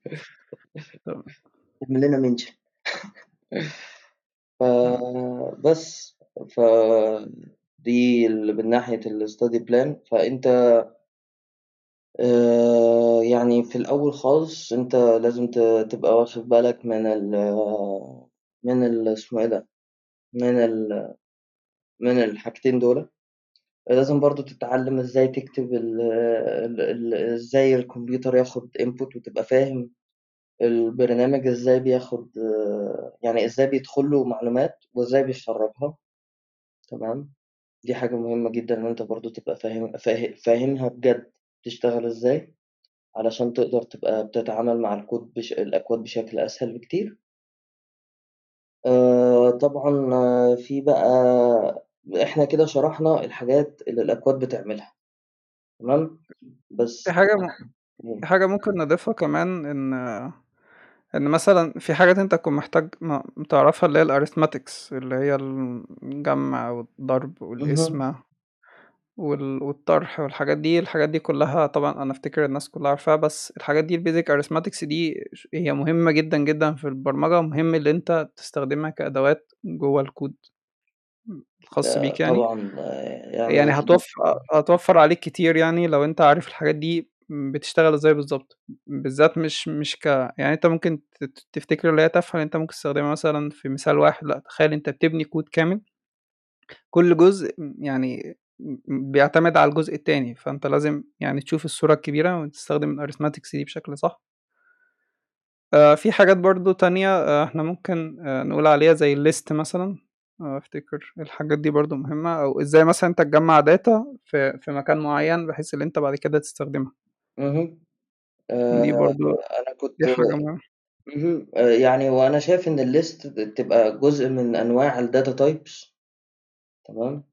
تعمل لنا تمام. فبس، فدي ال من ناحية الstudy plan فأنت آآ يعني في الأول خالص أنت لازم تبقى واخد بالك من ال من ال اسمه إيه ده، من ال من الحاجتين دُولة، لازم برضه تتعلّم إزاي تكتب ال ال إزاي الكمبيوتر ياخد input وتبقى فاهم البرنامج إزاي بياخد يعني إزاي بيدخل له معلومات وإزاي بيخرّجها، تمام، دي حاجة مهمة جدًا إن أنت برضه تبقى فاهم فاه فاهمها بجد بتشتغل إزاي، علشان تقدر تبقى بتتعامل مع الكود بش الأكواد بشكل أسهل بكتير. آآ طبعًا في بقى إحنا كده شرحنا الحاجات اللي الأكواد بتعملها، تمام، في بس حاجة م إمم. في حاجة ممكن نضيفها كمان إن إن مثلًا في حاجات أنت تكون محتاج م تعرفها اللي هي الarithmetics اللي هي الجمع والضرب اهم. والقسمة وال والطرح والحاجات دي، الحاجات دي كلّها طبعًا أنا أفتكر الناس كلّها عارفاها، بس الحاجات دي ال basic arithmetics دي ش هي مهمة جدًا، جدًا في البرمجة، ومهم اللي أنت تستخدمها كأدوات جوّه الكود الخاص آآ بيك يعني. طبعًا يعني يعني هتوف هتوفّر عليك كتير يعني لو أنت عارف الحاجات دي بتشتغل إزاي بالضبط، بالذات مش مش ك يعني أنت ممكن ت ت تفتكر اللي هي تافهة، أنت ممكن تستخدمها مثلًا في مثال واحد، لأ تخيل أنت بتبني كود كامل، كل جزء يعني بيعتمد على الجزء التاني، فأنت لازم يعني تشوف الصورة الكبيرة وتستخدم الarithmetics دي بشكل صح. آآ في حاجات برضه تانية آآ إحنا ممكن آآ نقول عليها زي الlist مثلًا، آآ أفتكر الحاجات دي برضه مهمة، أو إزاي مثلًا أنت تجمّع data في في مكان معيّن بحيث اللي أنت بعد كده تستخدمها. دي برضه أنا كنت دي حاجة مهمة. يعني وأنا شايف إن الlist تبقى جزء من أنواع الdata types تمام؟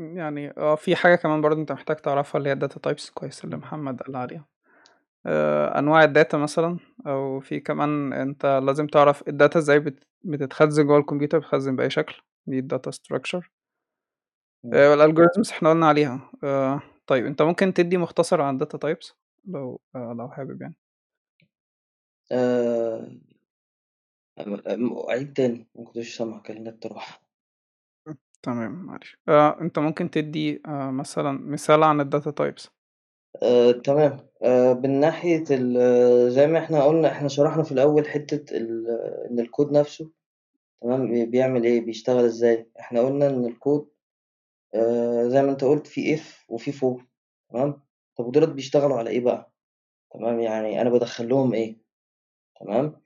يعني آه، في حاجة كمان برضه أنت محتاج تعرفها اللي هي الdata types كويس اللي محمد قال عليها. آآ أنواع الdata مثلًا، أو في كمان أنت لازم تعرف إزاي بت بتتخزن جوّه الكمبيوتر، بتتخزن بأي شكل، دي structure. إمم. آآ الalgorithms إحنا قُلنا عليها. آآ طيب أنت ممكن تدّي مختصر عن الdata types لو لو حابب يعني. آآ م م عيد تاني، ما كنتش النت راح. تمام معلش. آآ أنت ممكن تدّي آآ مثلًا مثال عن الdata types. آآ تمام. آآ من ناحية ال زي ما إحنا قُلنا إحنا شرحنا في الأول حتّة ال إن الكود نَفْسه تمام، بي بيعمل إيه، بيشتغل إزاي. إحنا قُلنا إن الكود آآ زي ما أنت قُلت في if وفي for تمام، طَب ودُولَة بيشتغلوا على إيه بقى، تمام، يعني أنا بادخّل لهم إيه، تمام،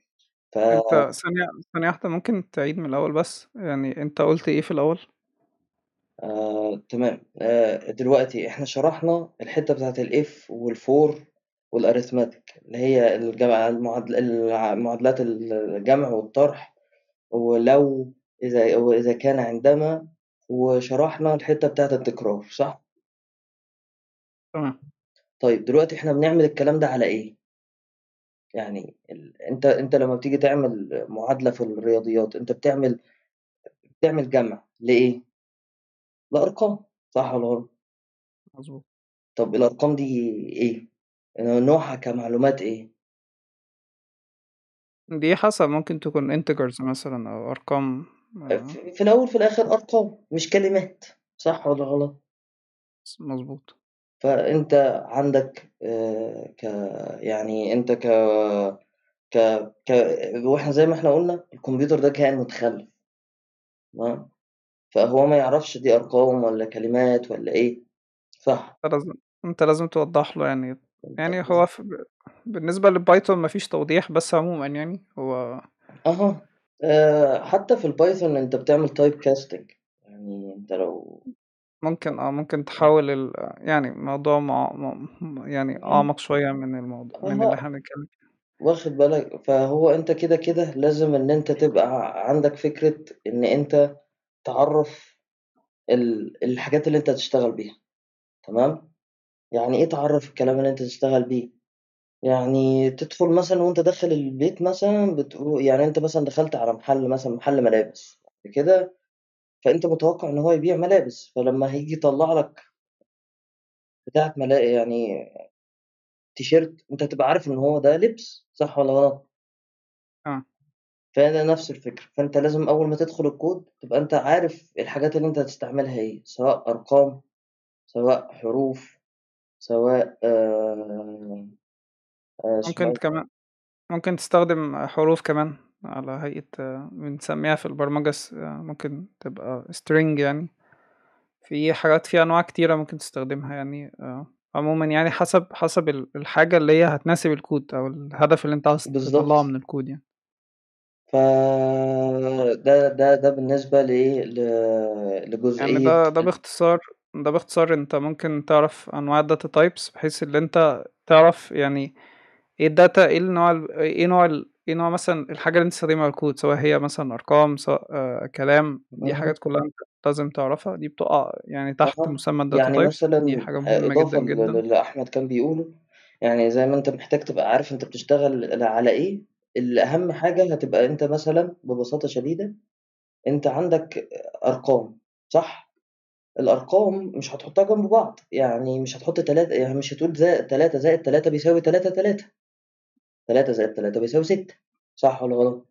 ف أنت ثانية ثانية واحدة ممكن تعيد من الأول بس؟ يعني أنت قُلت إيه في الأول؟ آآ تمام. آآ دلوقتي إحنا شرحنا الحتّة بتاعة الif والfor والarithmetic اللي هي الجمع المعادل الع معادلات ال الجمع والطرح ولو إذا وإذا كان عندما وشرحنا الحتّة بتاعة التكرار صح؟ تمام. طيب دلوقتي إحنا بنعمل الكلام ده على إيه؟ يعني ال أنت أنت لمّا بتيجي تعمل معادلة في الرياضيات، أنت بتعمل بتعمل جمع لإيه؟ لأرقام صح والّا غلط؟ مضبوط. طب الأرقام دي إيه؟ نوعها كمعلومات إيه؟ دي حسب ممكن تكون integers مثلًا أو أرقام آه. في في الأول في الآخر أرقام مش كلمات صح والّا غلط؟ س مضبوط. فأنت عندك ك يعني أنت ك ك ك وإحنا زي ما إحنا قُلنا الكمبيوتر ده كائن متخلّف تمام؟ فهو ما يعرفش دي أرقام والّا كلمات والّا إيه، صح. أنت لازم أنت لازم توضّح له يعني يعني هو ف ب بالنسبة للPython ما فيش توضيح بس عمومًا يعني هو أها. آآ حتى في الPython أنت بتعمل type casting يعني أنت لو ممكن آه، ممكن تحوّل ال يعني الموضوع مع يعني. أعمق شوية من الموضوع من اللي أها. إحنا بنتكلّم فيه. واخد بالك، فهو أنت كده، كده لازم إن أنت تبقى عندك فكرة إن أنت تعرّف ال الحاجات اللي أنت هتشتغل بيها تمام؟ يعني إيه تعرّف الكلام اللي أنت تشتغل بيه؟ يعني تدخل مثلًا وأنت داخل البيت مثلًا بتقو يعني أنت مثلًا دخلت على محل مثلًا محل ملابس كده، فأنت متوقع إن هو يبيع ملابس، فلمّا هييجي يطلّع لك بتاعة ملا يعني تيشيرت أنت هتبقى عارف إن هو ده لبس صح والّا غلط؟ آه. فهي نفس الفكرة، فأنت لازم أول ما تدخل الكود تبقى أنت عارف الحاجات اللي أنت هتستعملها إيه، سواء أرقام، سواء حروف، سواء آآ اسمه ممكن كمان ممكن تستخدم حروف كمان على هيئة بنسميها في البرمجة س ممكن تبقى string يعني. في حاجات في أنواع كتيرة ممكن تستخدمها يعني آه، عمومًا يعني حسب حسب ال الحاجة اللي هي هتناسب الكود أو الهدف اللي أنت عاوز تطلّعه. من الكود يعني. فده ده ده بالنسبة لإيه، ل يعني لجزئية ده ده ال باختصار ده باختصار أنت ممكن تعرف أنواع الdata types بحيث اللي أنت تعرف يعني إيه الdata إيه النوع ال إيه نوع ال إيه نوع مثلًا الحاجة اللي أنت تستخدمها الكود سواء هي مثلًا أرقام سواء كلام، دي اهم. حاجات كلّها أنت لازم تعرفها، دي بتُقع يعني تحت أها. مسمى الdata يعني types دي مثلًا حاجة أ مهمة جدًا، ل جدًا. للي أحمد كان بيقوله، يعني زي ما أنت محتاج تبقى عارف أنت بتشتغل على إيه، ال أهم حاجة هتبقى أنت مثلًا ببساطة شديدة، أنت عندك أرقام صح؟ الأرقام مش هتحطها جنب بعض، يعني مش هتحط تلاتة يعني مش هتقول زا 3 زائد 3 بيساوي 3، 3. 3 زائد 3 بيساوي 6 صح والّا غلط؟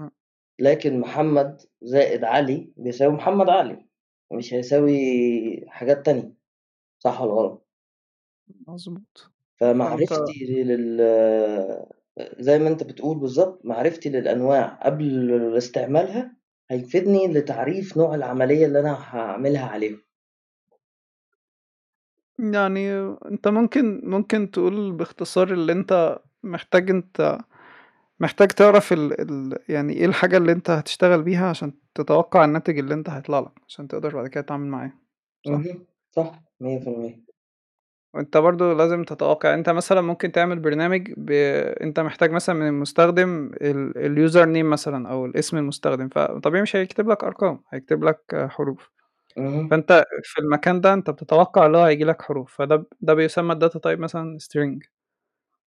إمم. لكن محمد زائد علي بيساوي محمد علي، مش هيساوي حاجات تانية، صح والّا غلط؟ مضبوط. فأنت فمعرفتي لل زي ما أنت بتقول بالضبط، معرفتي للأنواع قبل استعمالها هيفيدني لتعريف نوع العملية اللي أنا هاعملها عليهم. يعني أنت ممكن ممكن تقول باختصار اللي أنت محتاج أنت محتاج تعرف ال ال يعني إيه الحاجة اللي أنت هتشتغل بيها عشان تتوقع الناتج اللي أنت هيطلع لك، عشان تقدر بعد كده تتعامل معاه، صح؟ اهم، صح 100%. وأنت برضه لازم تتوقع. أنت مثلًا ممكن تعمل برنامج ب أنت محتاج مثلًا من المستخدم ال الuser name مثلًا أو الاسم المستخدم، فطبيعي مش هيكتب لك أرقام، هيكتب لك حروف،. فأنت في المكان ده أنت بتتوقع اللي هو هييجي لك حروف، فده ده بيسمى الdata type مثلًا string.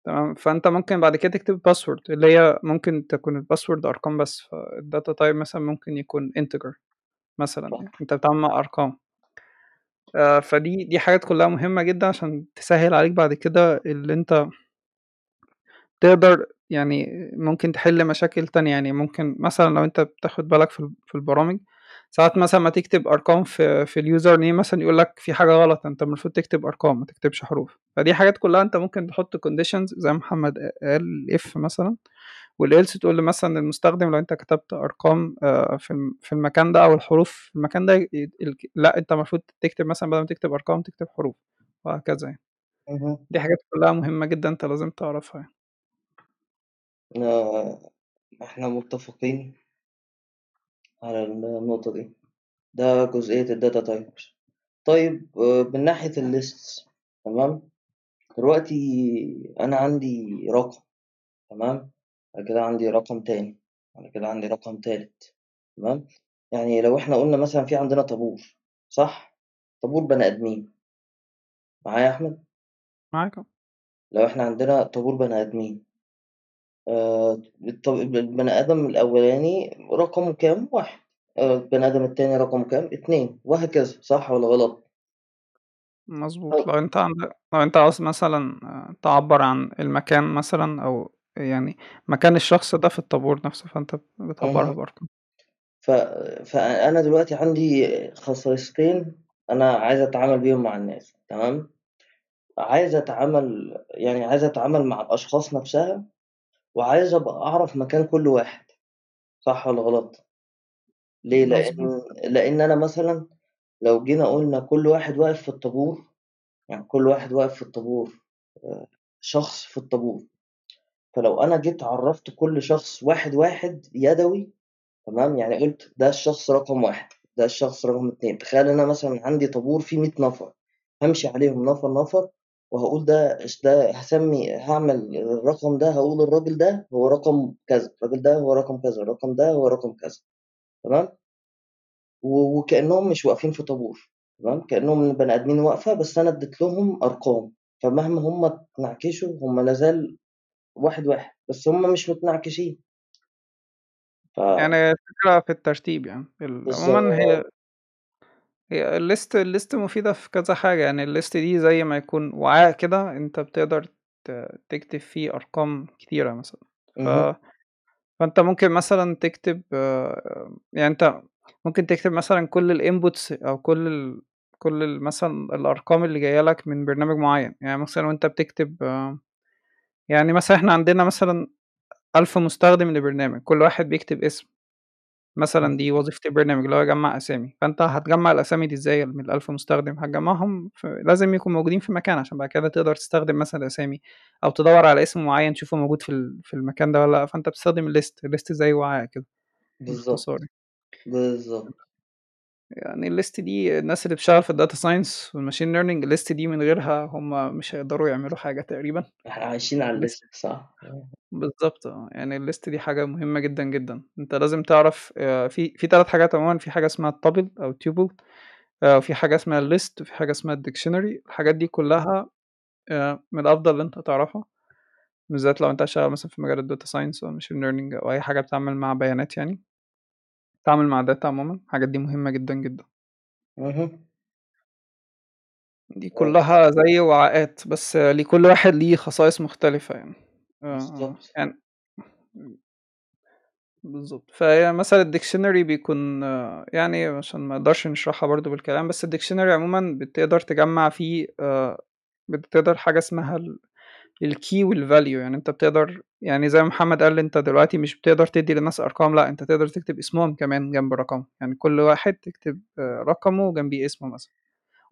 تمام، فأنت ممكن بعد كده تكتب password اللي هي ممكن تكون الpassword أرقام بس، فالdata type مثلًا ممكن يكون integer مثلًا. أنت بتتعامل مع أرقام. آآ، فدي دي حاجات كلّها مهمة جدًا عشان تسهّل عليك بعد كده اللي أنت تقدر يعني ممكن تحل مشاكل تانية، يعني ممكن مثلًا لو أنت بتاخد بالك في ال في البرامج، ساعات مثلًا أمّا تكتب أرقام في في الuser name مثلًا يقول لك في حاجة غلط، أنت المفروض تكتب أرقام ما تكتبش حروف، فدي حاجات كلّها أنت ممكن تحط conditions زي ما محمد قال if مثلًا. والelse تقول له مثلًا للمستخدم لو أنت كتبت أرقام آآ، في الم في المكان ده أو الحروف في المكان ده لأ أنت المفروض تكتب مثلًا بدل ما تكتب أرقام تكتب حروف وهكذا يعني. دي حاجات كلّها مهمة جدًا أنت لازم تعرفها يعني. آآ، إحنا متفقين على النقطة دي، ده جزئية الdata types. طيب من ناحية الlists تمام، دلوقتي أنا عندي رقم تمام، بعد كده عندي رقم تاني، بعد كده عندي رقم تالت تمام، يعني لو إحنا قُلنا مثلًا في عندنا طابور صح؟ طابور بني آدمين. معايا يا أحمد؟ معاك أهو. لو إحنا عندنا طابور بني آدمين آآ، الط البني آدم الأولاني رقمه كام؟ 1 آآ البني آدم التاني رقمه كام؟ 2 وهكذا، صح والّا غلط؟ مضبوط، أ لو أنت عند لو أنت عاوز مثلًا آآ تعبّر عن المكان مثلًا أو يعني مكان الشخص ده في الطابور نفسه، فأنت بتعبّرها. بأرقام. ف فأنا دلوقتي عندي خصائصتين أنا عايز أتعامل بيهم مع الناس، تمام؟ عايز أتعامل يعني عايز أتعامل مع الأشخاص نفسها، وعايز أبقى أعرف مكان كل واحد، صح والّا غلط؟ ليه؟ مضبوط. لإن لإن أنا مثلًا لو جينا قُلنا كل واحد واقف في الطابور، يعني كل واحد واقف في الطابور آآ شخص في الطابور، فلو أنا جيت عرّفت كل شخص واحد، واحد يدوي تمام، يعني قُلت ده الشخص رقم 1 ده الشخص رقم 2 تخيل أنا مثلًا عندي طابور فيه 100 نفر، هامشي عليهم نفر، نفر وهاقول ده ده هاسمّي هاعمل الرقم ده هاقول الراجل ده هو رقم كذا، الراجل ده هو رقم كذا، الرقم ده هو رقم كذا، تمام؟ و وكأنهم مش واقفين في طابور، تمام، كأنهم بني آدمين واقفة بس أنا اديت لهم أرقام، فمهما هم اتنعكشوا هم لا زال واحد، واحد، بس هم مش متنعكشين. ف يعني الفكرة في الترتيب يعني، عمومًا هي بالضبط. هي الlist الlist مفيدة في كذا حاجة، يعني الlist دي زي ما يكون وعاء كده أنت بتقدر تكتب فيه أرقام كتيرة مثلًا، ف فأنت ممكن مثلًا تكتب آآ، يعني أنت ممكن تكتب مثلًا كل الinputs أو كل ال كل مثلًا الأرقام اللي جاية لك من برنامج معين، يعني مثلًا وأنت بتكتب يعني مثلًا إحنا عندنا مثلًا 1000 مستخدم لبرنامج، كل واحد بيكتب اسم، مثلًا اهم، دي وظيفة البرنامج اللي هو يجمّع أسامي، فأنت هتجمّع الأسامي دي إزاي من ال1000 مستخدم؟ هتجمّعهم لازم يكونوا موجودين في مكان عشان بعد كده تقدر تستخدم مثلًا الأسامي، أو تدوّر على اسم معين تشوفه موجود في ال في المكان ده والّا لأ، فأنت بتستخدم الlist، الlist زي وعاء كده. باختصار بالضبط، يعني. الlist دي الناس اللي بتشتغل في الdata science والmachine learning الlist دي من غيرها هم مش هيقدروا يعملوا حاجة تقريبًا. إحنا عايشين على الlist صح؟ آه. بالضبط آه، يعني الlist دي حاجة مهمة جدًا، جدًا، أنت لازم تعرف آآ في في 3 حاجات عمومًا، في حاجة اسمها الtuple أو الtuple آآ وفي حاجة اسمها الlist وفي حاجة اسمها الdictionary الحاجات دي كلّها من الأفضل إن أنت تعرفها، بالذات لو أنت هتشتغل مثلًا في مجال الdata science أو الmachine learning أو أي حاجة بتتعامل مع بيانات يعني، بتتعامل مع data عمومًا، الحاجات دي مهمة جدًا، جدًا، اهم. دي آه، كلّها زي وعاءات بس لكل واحد ليه خصائص مختلفة يعني، بالضبط. يعني بالضبط. فهي مثلًا الdictionary بيكون آه، يعني عشان ما نقدرش نشرحها برضه بالكلام، بس الdictionary عمومًا بتقدر تجمّع فيه آآ بتقدر حاجة اسمها ال الkey والvalue يعني أنت بتقدر يعني زي محمد قال أنت دلوقتي مش بتقدر تدّي للناس أرقام، لأ أنت تقدر تكتب اسمهم كمان جنب رقمهم، يعني كل واحد تكتب آآ رقمه وجنبيه اسمه مثلًا،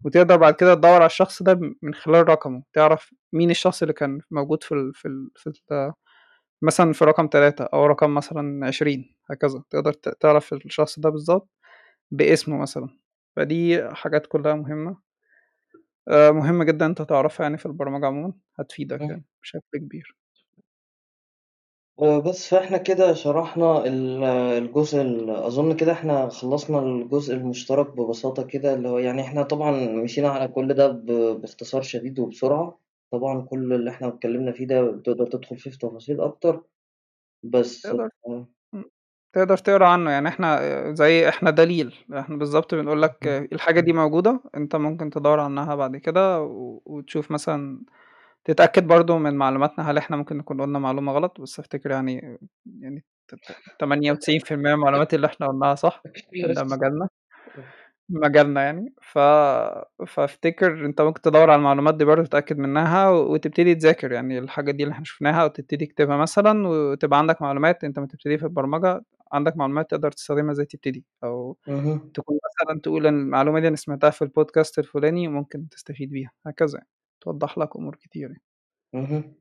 وتقدر بعد كده تدوّر على الشخص ده من خلال رقمه، تعرف مين الشخص اللي كان موجود في ال في ال في ال مثلًا في رقم 3 أو رقم مثلًا 20 هكذا، تقدر تعرف الشخص ده بالضبط باسمه مثلًا، فدي حاجات كلّها مهمة، آآ مهمة جدًا أنت تعرفها يعني في البرمجة عمومًا، هتفيدك إمم. يعني بشكل كبير. آآ بس فإحنا كده شرحنا ال الجزء ال أظن كده إحنا خلّصنا الجزء المشترك ببساطة كده، اللي هو يعني إحنا طبعًا مشينا على كل ده ب باختصار شديد وبسرعة، طبعًا كل اللي إحنا اتكلّمنا فيه ده تقدر تدخل فيه في تفاصيل أكتر، بس تقدر آه، تقدر تقرأ عنه، يعني إحنا آآ زي إحنا دليل، إحنا بالضبط بنقول لك الحاجة دي موجودة، أنت ممكن تدوّر عنها بعد كده و وتشوف مثلًا تتأكد برضه من معلوماتنا هل إحنا ممكن نكون قُلنا معلومة غلط، بس أفتكر يعني يعني ت ت 98% من المعلومات اللي إحنا قُلناها صح، [laughs] ده مجالنا. مجالنا يعني، ف فأفتكر أنت ممكن تدوّر على المعلومات دي برضه تتأكد منها وتبتدي تذاكر، يعني الحاجة دي اللي إحنا شُفناها وتبتدي تكتبها مثلًا وتبقى عندك معلومات أنت أمّا تبتدي في البرمجة. عندك معلومات تقدر تستخدمها إزاي تبتدي، أو اهم، تكون مثلًا تقول إن المعلومة دي أنا سمعتها في الpodcast الفلاني وممكن تستفيد بيها، هكذا يعني، توضّح لك أمور كتير يعني. اهم.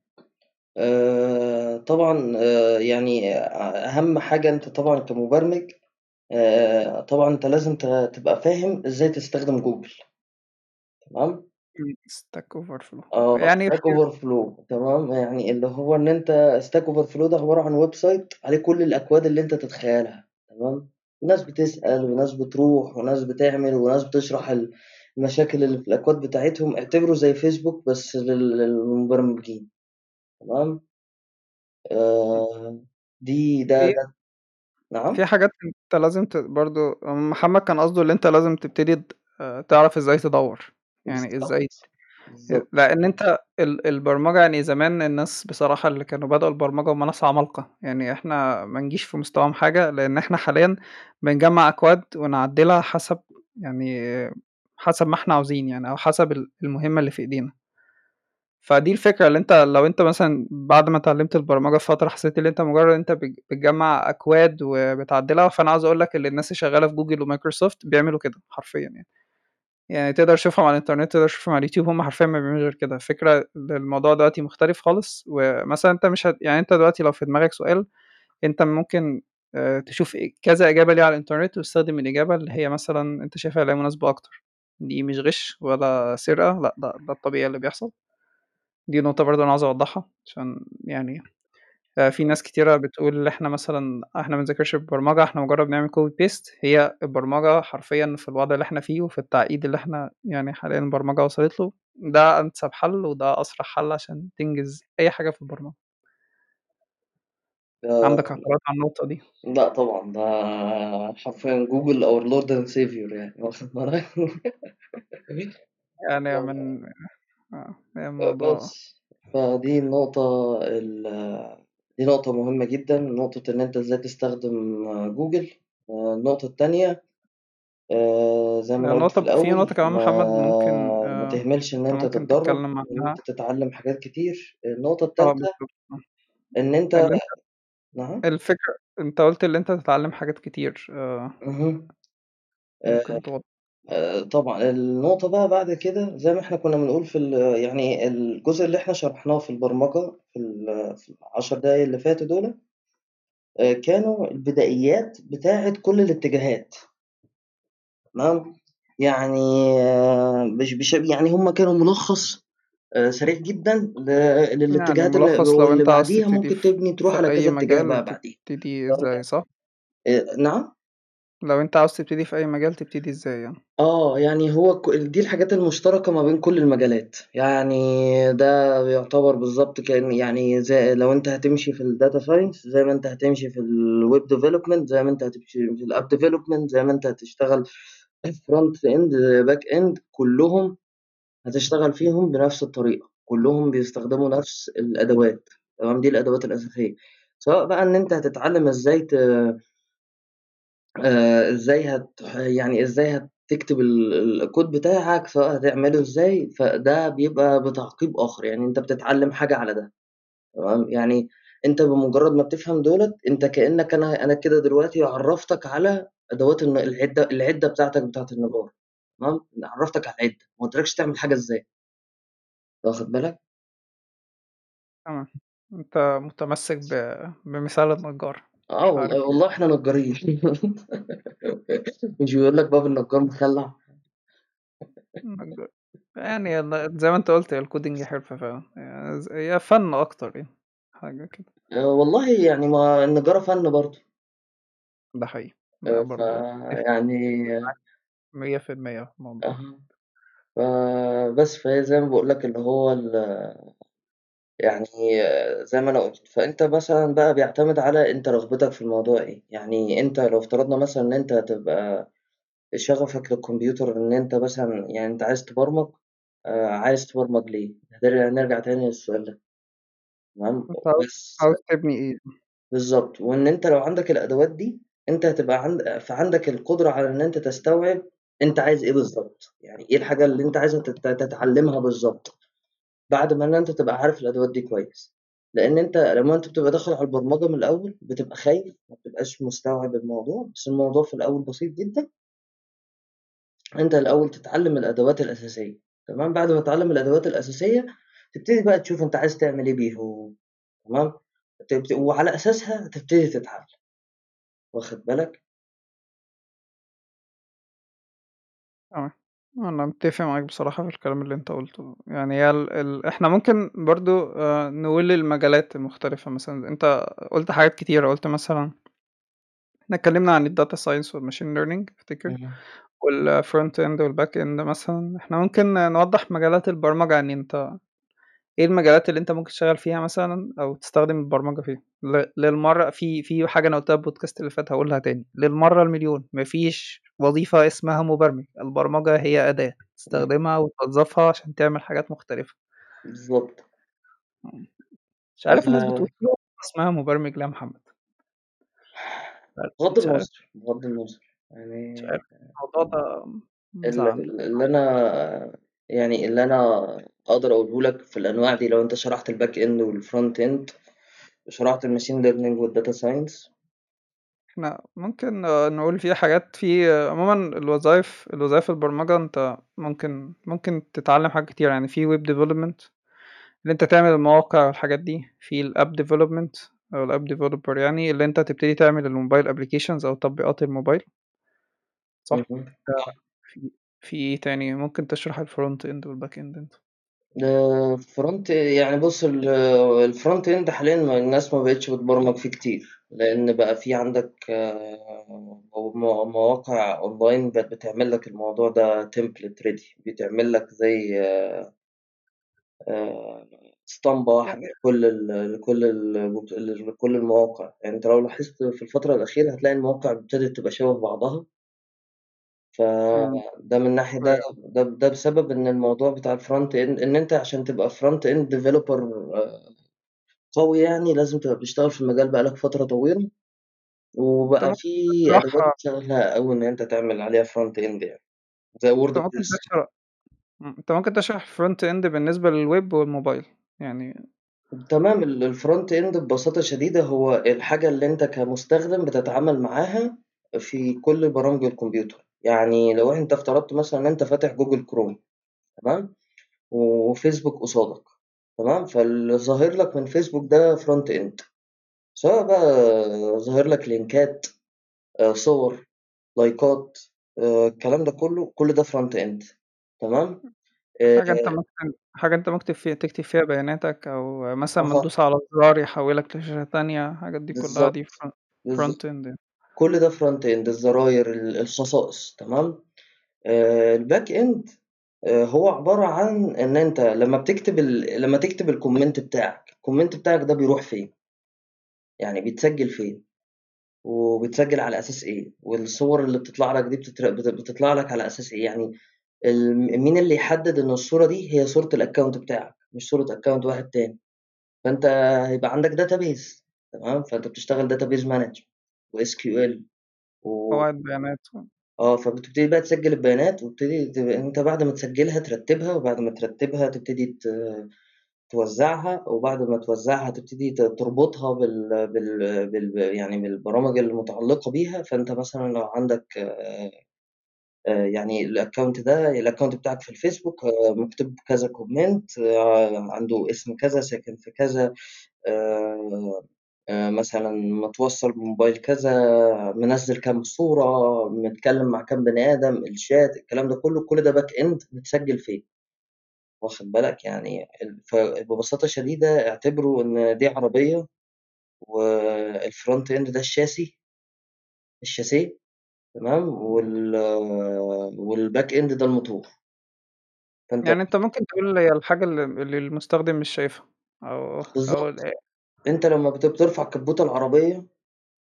آآ طبعًا آآ يعني أ أهم حاجة أنت طبعًا كمبرمج آآ طبعًا أنت لازم تبقى فاهم إزاي تستخدم جوجل تمام، إمم، stack overflow. آه يعني stack في overflow تمام، يعني اللي هو إن أنت stack overflow ده عبارة عن web site عليه كل الأكواد اللي أنت تتخيلها تمام، وناس بتسأل وناس بتروح وناس بتعمل وناس بتشرح ال المشاكل اللي في الأكواد بتاعتهم، اعتبره زي فيسبوك بس لل للمبرمجين تمام، آآ دي ده ده. نعم؟ في حاجات أنت لازم ت برضه محمد كان قصده اللي أنت لازم تبتدي ت آآ تعرف إزاي تدوّر، يعني إزاي بالضبط، ي بالضبط. لإن أنت ال البرمجة يعني زمان الناس بصراحة اللي كانوا بدأوا البرمجة هُم ناس عمالقة، يعني إحنا ما نجيش في مستواهم حاجة، لإن إحنا حاليًا بنجمّع أكواد ونعدّلها حسب يعني حسب ما إحنا عاوزين يعني أو حسب ال المهمة اللي في إيدينا. فدي الفكرة اللي أنت لو أنت مثلًا بعد ما اتعلمت البرمجة فترة حسيت اللي أنت مجرد بت بتجمّع أكواد وبتعدّلها، فأنا عاوز أقول لك اللي الناس اللي شغالة في Google و Microsoft بيعملوا كده حرفيًا يعني. يعني تقدر تشوفهم على الإنترنت، تقدر تشوفهم على اليوتيوب، هُم حرفيًا ما بيعملوش غير كده. الفكرة إن الموضوع دلوقتي مختلف خالص، ومثلًا أنت مش هت يعني أنت دلوقتي لو في دماغك سؤال، أنت ممكن آآ تشوف إ كذا إجابة ليه على الإنترنت وتستخدم الإجابة اللي هي مثلًا أنت شايفها اللي هي مناسبة أكتر. دي مش غِش ولا سرقة، لأ ده ده الطبيعي اللي بيحصل. دي نقطة برضه أنا عاوز أوضّحها، عشان يعني في ناس كتيرة بتقول إحنا مثلًا إحنا ما بنذاكرش البرمجة، إحنا مجرد بنعمل copy paste هي البرمجة حرفيًا في الوضع اللي إحنا فيه وفي التعقيد اللي إحنا يعني حاليًا البرمجة وصلت له، ده أنسب حل وده أسرع حل عشان تنجز أي حاجة في البرمجة. عندك اعتراض على النقطة دي؟ لأ طبعًا، ده حرفيًا Google our Lord and Savior يعني [laughs] واخد بالك؟ يعني من آه، الموضوع بس، فدي النقطة ال دي نقطة مهمة جدًا، نقطة إن أنت إزاي تستخدم جوجل. آآ النقطة التانية آآ زي ما أنا قُلت في النقطة في الأول، نقطة كمان ما محمد ممكن ما آآ تهملش إن أنت أنت ممكن تتدرّب تتكلم عنها أنت تتعلّم حاجات كتير. النقطة آه التالتة بالضبط، آه. إن أنت اللي أنت نعم؟ الفكرة أنت قُلت اللي أنت تتعلم حاجات كتير آآ اهم. آآ ممكن توض آآ طبعًا، النقطة بقى بعد كده زي ما إحنا كنا بنقول في ال يعني الجزء اللي إحنا شرحناه في البرمجة في ال في ال10 دقايق اللي فاتوا دُولة، آآ كانوا البدائيات بتاعة كل الاتجاهات. تمام؟ يعني مش بش يعني هم كانوا ملخص آآ سريع جدًا ل يعني للاتجاهات اللي ملخص لو واللي أنت عاوز بعديها تبتدي ممكن تبني تروح في على أي كذا اتجاه مجال بقى بعديها. تبتدي؟ إزاي صح؟ آآ نعم؟ لو أنت عاوز تبتدي في أي مجال تبتدي إزاي يعني؟ آه، يعني هو دي الحاجات المشتركة ما بين كل المجالات، يعني ده يعتبر بالضبط كإن يعني زي لو أنت هتمشي في الdata science زي ما أنت هتمشي في الweb development زي ما أنت هتمشي في الapp development زي ما أنت هتشتغل front end back end كلّهم هتشتغل فيهم بنفس الطريقة، كلّهم بيستخدموا نفس الأدوات. تمام، دي الأدوات الأساسية، سواء بقى إن أنت هتتعلم إزاي ت آآ إزاي هت يعني إزاي هتكتب ال الكود بتاعك، سواء هتعمله إزاي، فده بيبقى بتعقيب آخر، يعني أنت بتتعلم حاجة على ده. تمام، يعني أنت بمجرد ما بتفهم دُولة أنت كإنك أنا أنا كده دلوقتي عرّفتك على أدوات العدة العدة بتاعتك بتاعة النجار. تمام، عرّفتك على العدة، ما قُلتلكش تعمل حاجة إزاي. واخد بالك؟ تمام، أنت متمسك بمثال النجار، آه والله، عارف ليه. والله إحنا نجارين [laughs] مش بيقول لك باب النجار مخلّع؟ يعني ال زي ما أنت قُلت هي الcoding حرفة فعلًا، هي ز هي فَن أكتر يعني، حاجة كده. آآ والله يعني ما النجارة فَن برضه. ده حقيقي، آآ فيعني معاك 100% في الموضوع. أها، فبس، فهي زي ما باقول لك اللي هو ال يعني زي ما أنا قُلت، فأنت مثلًا بقى بيعتمد على أنت رغبتك في الموضوع إيه، يعني أنت لو افترضنا مثلًا إن أنت هتبقى شغفك للكمبيوتر إن أنت مثلًا يعني أنت عايز تبرمج، آآ عايز تبرمج ليه؟ هنرجع نرجع تاني للسؤال ده، تمام، أنت عاوز بس عاوز تبني إيه؟ بالضبط، وإن أنت لو عندك الأدوات دي، أنت هتبقى عند فعندك القدرة على إن أنت تستوعب أنت عايز إيه بالضبط، يعني إيه الحاجة اللي أنت عايزها تت تتعلمها بالضبط، بعد ما أنت تبقى عارف الأدوات دي كويس، لإن أنت لمّا أنت بتبقى داخل على البرمجة من الأول، بتبقى خايف، ما بتبقاش مستوعب الموضوع، بس الموضوع في الأول بسيط جدًا، أنت الأول تتعلم الأدوات الأساسية، تمام، بعد ما تتعلم الأدوات الأساسية، تبتدي بقى تشوف أنت عايز تعمل إيه بيهم، تمام، وعلى أساسها تبتدي تتعلم، واخد بالك؟ آه، أنا متّفق معاك بصراحة في الكلام اللي أنت قُلته، يعني هي ال ال إحنا ممكن برضه آآ نقول المجالات المختلفة مثلًا، أنت قُلت حاجات كتيرة، قُلت مثلًا إحنا اتكلمنا عن science والmachine learning أفتكر، اهم. والfront end والback end مثلًا، إحنا ممكن نوضّح مجالات البرمجة، يعني أنت إيه المجالات اللي أنت ممكن تشتغل فيها مثلًا أو تستخدم البرمجة فيها؟ ل للمرّة في في حاجة أنا قُلتها البودكاست اللي فات هاقولها تاني، للمرّة المليون. ما فيش وظيفة اسمها مبرمج، البرمجة هي أداة. تستخدمها وتوظّفها عشان تعمل حاجات مختلفة. بالضبط. إمم. مش عارف الناس بتقول اسمها مبرمج يا محمد؟ بغض النظر، بغض النظر، مش يعني عارف الموضوع ده ال مزعّلني. ال اللي أنا يعني اللي أنا أقدر أقوله لك في الأنواع دي لو أنت شرحت الback end والfront end وشرحت الmachine learning والdata science إحنا ممكن نقول في حاجات في عمومًا الوظايف الوظايف البرمجة أنت ممكن ممكن تتعلّم حاجات كتير، يعني في web development اللي أنت تعمل المواقع والحاجات دي، في الapp development أو الapp developer يعني اللي أنت تبتدي تعمل الmobile applications أو تطبيقات الموبايل، صح؟ آآ في في إيه تاني؟ ممكن تشرح end والback end أنت. آآ front يعني بُص ال الfront end حاليًا الناس ما بقتش بتبرمج فيه كتير، لإن بقى في عندك مو مو مواقع online بقت بتعمل لك الموضوع ده template ready بتعمل لك زي آآ اسطمبة واحدة يعني لكل ال لكل ال لكل المواقع، يعني أنت لو لاحظت في الفترة الأخيرة هتلاقي المواقع ابتدت تبقى شبه بعضها. إمم. فده من ناحية ده أيوه. ده ده بسبب إن الموضوع بتاع الfront end إن أنت عشان تبقى front end developer قوي يعني لازم تبقى بتشتغل في المجال بقى لك فترة طويلة، وبقى ممكن في أدوات تشرحها سهلة أوي إن أنت تعمل عليها front end يعني، زي أنت ممكن wordpress. تشرح إمم، أنت ممكن تشرح front end بالنسبة للweb والموبايل، يعني. تمام ال الfront end ببساطة شديدة هو الحاجة اللي أنت كمستخدم بتتعامل معاها في كل برامج الكمبيوتر، يعني لو أنت افترضت مثلًا إن أنت فاتح Google Chrome تمام، وفيسبوك قصادك. تمام، فاللي ظاهر لك من فيسبوك ده front end. سواء بقى ظاهر لك link ات آآ صور، like ات آآ الكلام ده كله، كل ده front end. تمام، آآ حاجة أنت ممكن حاجة أنت ممكن فيها تكتب فيها بياناتك أو مثلًا أمّا أها، تدوس على زرار يحوّلك لشاشة تانية، الحاجات دي كلّها دي بالضبط، front front بالضبط، end يعني. كل ده front end الزراير، ال الخصائص تمام، آآ الback end آآ هو عبارة عن إن أنت لمّا بتكتب ال لمّا تكتب الcomment بتاعك، الcomment بتاعك ده بيروح فين؟ يعني بيتسجل فين؟ وبتسجل على أساس إيه؟ والصور اللي بتطلع لك دي بتتر بت بتطلع لك على أساس إيه؟ يعني ال مين اللي يحدد إن الصورة دي هي صورة الaccount بتاعك، مش صورة account واحد تاني، فأنت هيبقى عندك database تمام، فأنت بتشتغل database management وSQL و قواعد بيانات آه، فبتبتدي بقى تسجل البيانات وتبتدي ت أنت بعد ما تسجلها ترتبها، وبعد ما ترتبها تبتدي ت توزّعها، وبعد ما توزّعها تبتدي تربطها بال بال بال يعني بالبرامج المتعلقة بيها، فأنت مثلًا لو عندك آآ آآ يعني الaccount ده الaccount بتاعك في الفيسبوك آآ مكتوب كذا آآ عنده اسم كذا، ساكن في كذا، مثلًا متوصّل بموبايل كذا، منزّل كام صورة، متكلّم مع كام بني آدم، الchat الكلام ده كلّه، كل ده back end متسجّل فين، واخد بالك؟ يعني ال فببساطة شديدة اعتبره إن دي عربية والfront end ده الشاسي الشاسيه تمام، وال والback end ده الموتور. فأنت يعني أنت ممكن تقول هي الحاجة اللي اللي المستخدم مش شايفها أو أو بالضبط، أنت لمّا بت بترفع كبوت العربية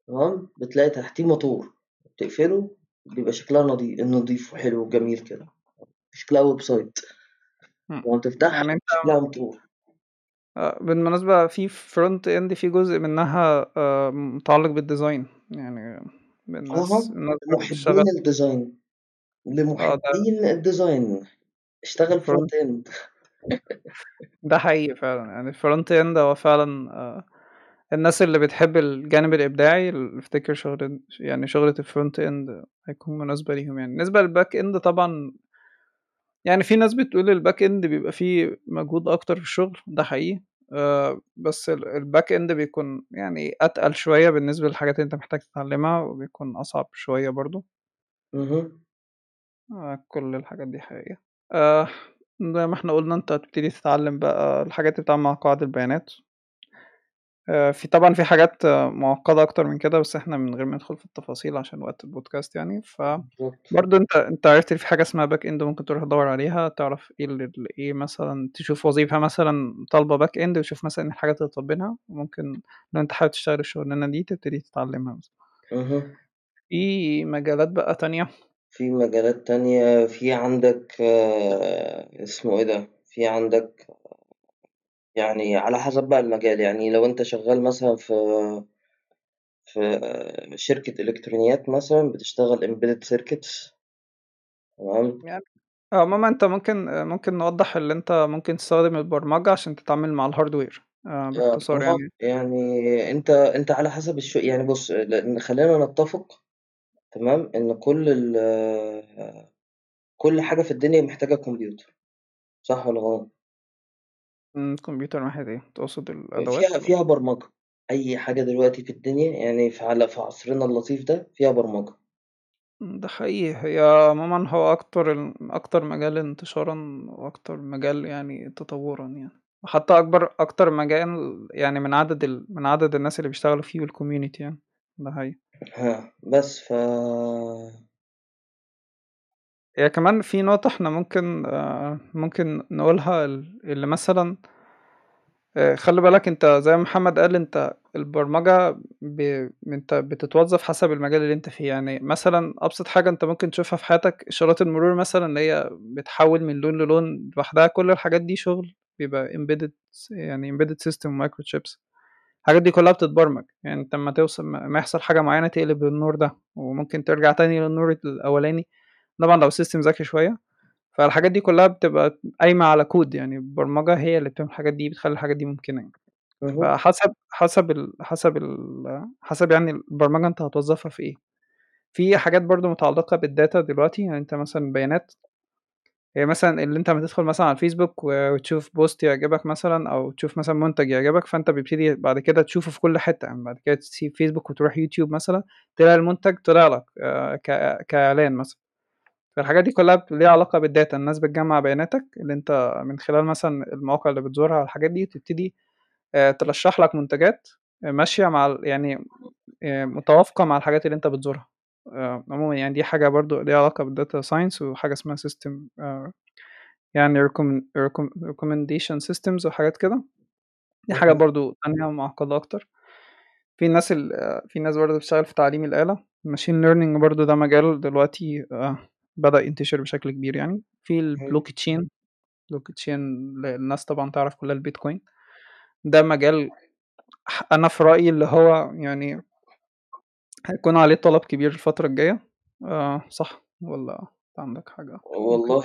تمام، بتلاقي تحتيه موتور، بتقفله بيبقى شكلها نضي نضيف وحلو وجميل كده، شكلها website إمم، لمّا تفتحها يعني أنت شكلها موتور. آه، بالمناسبة في front end في جزء منها آآ متعلق بالdesign. يعني أها، الناس اللي بتشتغل لمحبين الdesign. آه، ده لمحبين الdesign. اشتغل front end. ده حقيقي فعلًا، يعني الfront end هو فعلًا آآ الناس اللي بتحب الجانب الإبداعي ال افتكر شغل يعني شغلة الfront end هيكون مناسبة ليهم يعني. بالنسبة للback end طبعًا يعني في ناس بتقول الback end بيبقى فيه مجهود أكتر في الشغل، ده حقيقي، آآ بس ال ال back end بيكون يعني أتقل شوية بالنسبة للحاجات اللي أنت محتاج تتعلمها، وبيكون أصعب شوية. اهم، آه، كل الحاجات دي حقيقية. زي ما إحنا قُلنا أنت هتبتدي تتعلم بقى الحاجات بتتعامل مع قواعد البيانات. آه، في طبعا في حاجات معقدة أكتر من كده بس إحنا من غير ما ندخل في التفاصيل عشان وقت البودكاست يعني ف بالضبط. برضه انت انت عرفت إن في حاجة اسمها back end ممكن تروح تدور عليها تعرف إيه اللي إيه مثلا تشوف وظيفة مثلا طالبة back end وتشوف مثلا الحاجات اللي طالبينها وممكن لو انت حابب تشتغل الشغلانة دي تبتدي تتعلمها مثلا. في مجالات بقى تانية في مجالات تانية في عندك آه، اسمه إيه ده؟ في عندك يعني على حسب بقى المجال. يعني لو أنت شغال مثلا في في آه، شركة إلكترونيات مثلا بتشتغل embedded circuits. تمام؟ يعني عموما أنت ممكن ممكن نوضح اللي أنت ممكن تستخدم البرمجة عشان تتعامل مع ال hardware آه، آه، باختصار أها يعني. يعني أنت أنت على حسب الشو يعني بص خلينا نتفق تمام؟ إن كل ال كل حاجة في الدنيا محتاجة كمبيوتر صح ولا غلط؟ مم، كمبيوتر ناحية إيه تقصد فيها الأدوات؟ ولا فيها برمجة أي حاجة دلوقتي في الدنيا يعني في على في عصرنا اللطيف ده فيها برمجة. مم، ده حقيقي. هي عموما هو أكتر ال- أكتر مجال انتشارا وأكتر مجال يعني تطورا يعني. وحتى أكبر أكتر مجال يعني من عدد ال... من عدد الناس اللي بيشتغلوا فيه والكوميونيتي يعني. ده حقيقي. ها بس ف هي كمان في نقطة إحنا ممكن آه، ممكن نقولها ال- اللي مثلا آه، خلي بالك انت زي ما محمد قال انت البرمجة ب... انت بتتوظف حسب المجال اللي انت فيه. يعني مثلا أبسط حاجة انت ممكن تشوفها في حياتك إشارات المرور مثلا اللي هي بتحول من لون للون لوحدها كل الحاجات دي شغل بيبقى embedded يعني embedded system micro chips الحاجات دي كلها بتتبرمج يعني انت لما توصل ما يحصل حاجة معينة تقلب النور ده وممكن ترجع تاني للنور الأولاني طبعا لو ال system ذكي شوية فالحاجات دي كلها بتبقى قايمة على كود يعني البرمجة هي اللي بتعمل الحاجات دي بتخلي الحاجات دي ممكنة يعني. فحسب حسب ال حسب ال حسب يعني البرمجة أنت هتوظّفها في إيه. في حاجات برضه متعلقة بالdata دلوقتي، يعني أنت مثلًا بيانات هي مثلًا اللي أنت أمّا تدخل مثلًا على الفيسبوك وتشوف post يعجبك مثلًا أو تشوف مثلًا منتج يعجبك، فأنت بيبتدي بعد كده تشوفه في كل حتة، يعني بعد كده تسيب فيسبوك وتروح يوتيوب مثلًا، تلاقي المنتج طلع لك آآ ك كإعلان مثلًا. فالحاجات دي كلّها ليها علاقة بالdata، الناس بتجمّع بياناتك اللي أنت من خلال مثلًا المواقع اللي بتزورها والحاجات دي، تبتدي آآ ترشّح لك منتجات ماشية مع يعني آآ متوافقة مع الحاجات اللي أنت بتزورها. آآ عمومًا يعني دي حاجة برضه ليها علاقة بالdata science وحاجة اسمها system آآ يعني recomm recomm recommendation systems وحاجات كده، دي حاجات اهم، برضه تانية معقدة أكتر. في ناس ال آه، في ناس برضه بتشتغل في تعليم الآلة، machine learning برضه ده مجال دلوقتي آآ بدأ ينتشر بشكل كبير يعني. في اهم، الblockchain blockchain ل الناس طبعًا تعرف كلّها البيتكوين، ده مجال أنا في رأيي اللي هو يعني هيكون عليه طلب كبير الفترة الجاية آه صح أنت عندك حاجة والله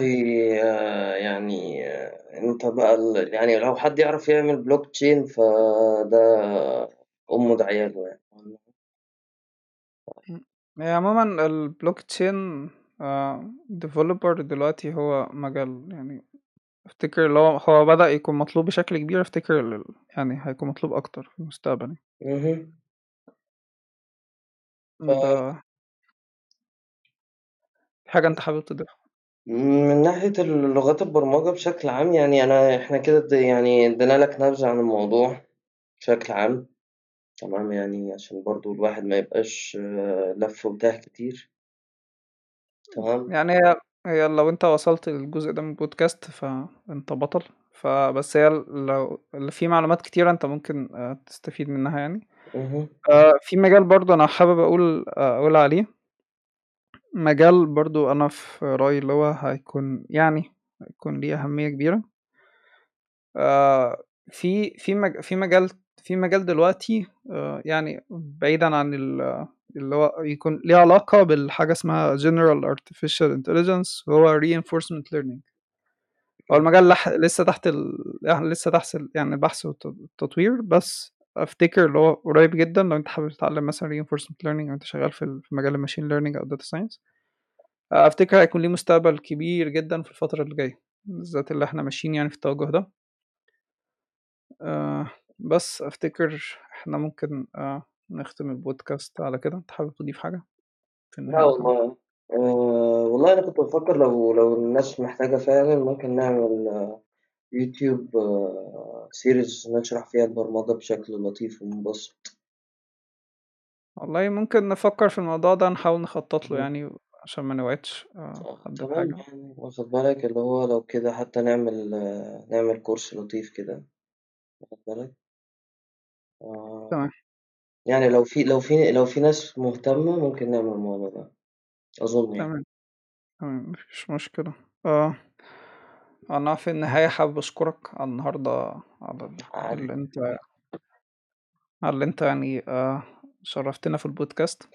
آه، يعني آه، أنت بقى ال يعني لو حد يعرف يعمل blockchain فده أمه دعياله يعني. إمم، هي عمومًا الblockchain آآ developer دلوقتي هو مجال يعني أفتكر اللي هو هو بدأ يكون مطلوب بشكل كبير، أفتكر ال يعني هيكون مطلوب أكتر في المستقبل يعني. اهم، في حاجة أنت حابب تضيفها؟ فمن ناحية ال لغات البرمجة بشكل عام يعني أنا إحنا كده اد يعني ادينا لك نبذة عن الموضوع بشكل عام. تمام، يعني عشان برضه الواحد ما يبقاش آه، لَف وتاه كتير، تمام، يعني هي هي لو أنت وصلت للجزء ده من البودكاست فأنت بطل، فبس هي لو اللي فيه معلومات كتيرة أنت ممكن آآ تستفيد منها يعني. آآ في مجال برضه أنا حابب أقول أقول عليه، مجال برضه أنا في رأيي اللي هو هيكون يعني هيكون ليه أهمية كبيرة. في في مج في مجال في مجال دلوقتي يعني بعيدًا عن ال اللي هو يكون ليه علاقة بالحاجة اسمها general artificial intelligence وهو reinforcement learning. هو المجال لح لسه تحت ال يعني لسه تحت يعني البحث والت التطوير، بس أفتكر اللي هو قريب جدًا لو أنت حابب تتعلم مثلًا reinforcement learning أو أنت شغال في ال في مجال الmachine learning أو data science أفتكر هيكون ليه مستقبل كبير جدًا في الفترة اللي جاية، بالذات اللي إحنا ماشيين يعني في التوجه ده. آآ بس أفتكر إحنا ممكن آآ نختم البودكاست على كده، أنت حابب تضيف حاجة في النهاية طبعًا؟ والله آآ، والله أنا كنت بافكّر لو لو الناس محتاجة فعلًا ممكن نعمل يوتيوب series نشرح فيها البرمجة بشكل لطيف ومبسط. والله ممكن نفكر في الموضوع ده نحاول نخطط له. يعني عشان ما نوعدش آه، حد تمام بحاجة يعني واخد بالك اللي هو لو كده حتى نعمل آه، نعمل كورس لطيف كده. واخد بالك؟ آه، تمام. يعني لو في لو في لو في ناس مهتمة ممكن نعمل الموضوع ده. أظن يعني. تمام تمام مفيش مشكلة. آه. أنا في النهاية حابب أشكرك على النهاردة على ال- عادي اللي أنت على اللي أنت يعني آه شرفتنا في البودكاست.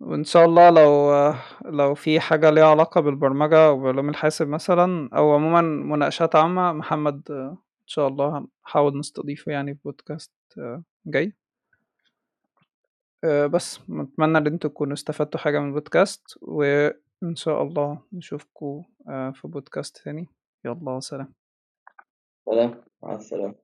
وإن شاء الله لو آه لو في حاجة ليها علاقة بالبرمجة أو بعلوم الحاسب مثلا أو عموما مناقشات عامة محمد آه إن شاء الله هنحاول نستضيفه يعني في بودكاست آه جاي. آه بس نتمنى إن أنتوا تكونوا استفدتوا حاجة من البودكاست وإن شاء الله نشوفكم آه في بودكاست تاني. يلا سلام. سلام. مع السلامة.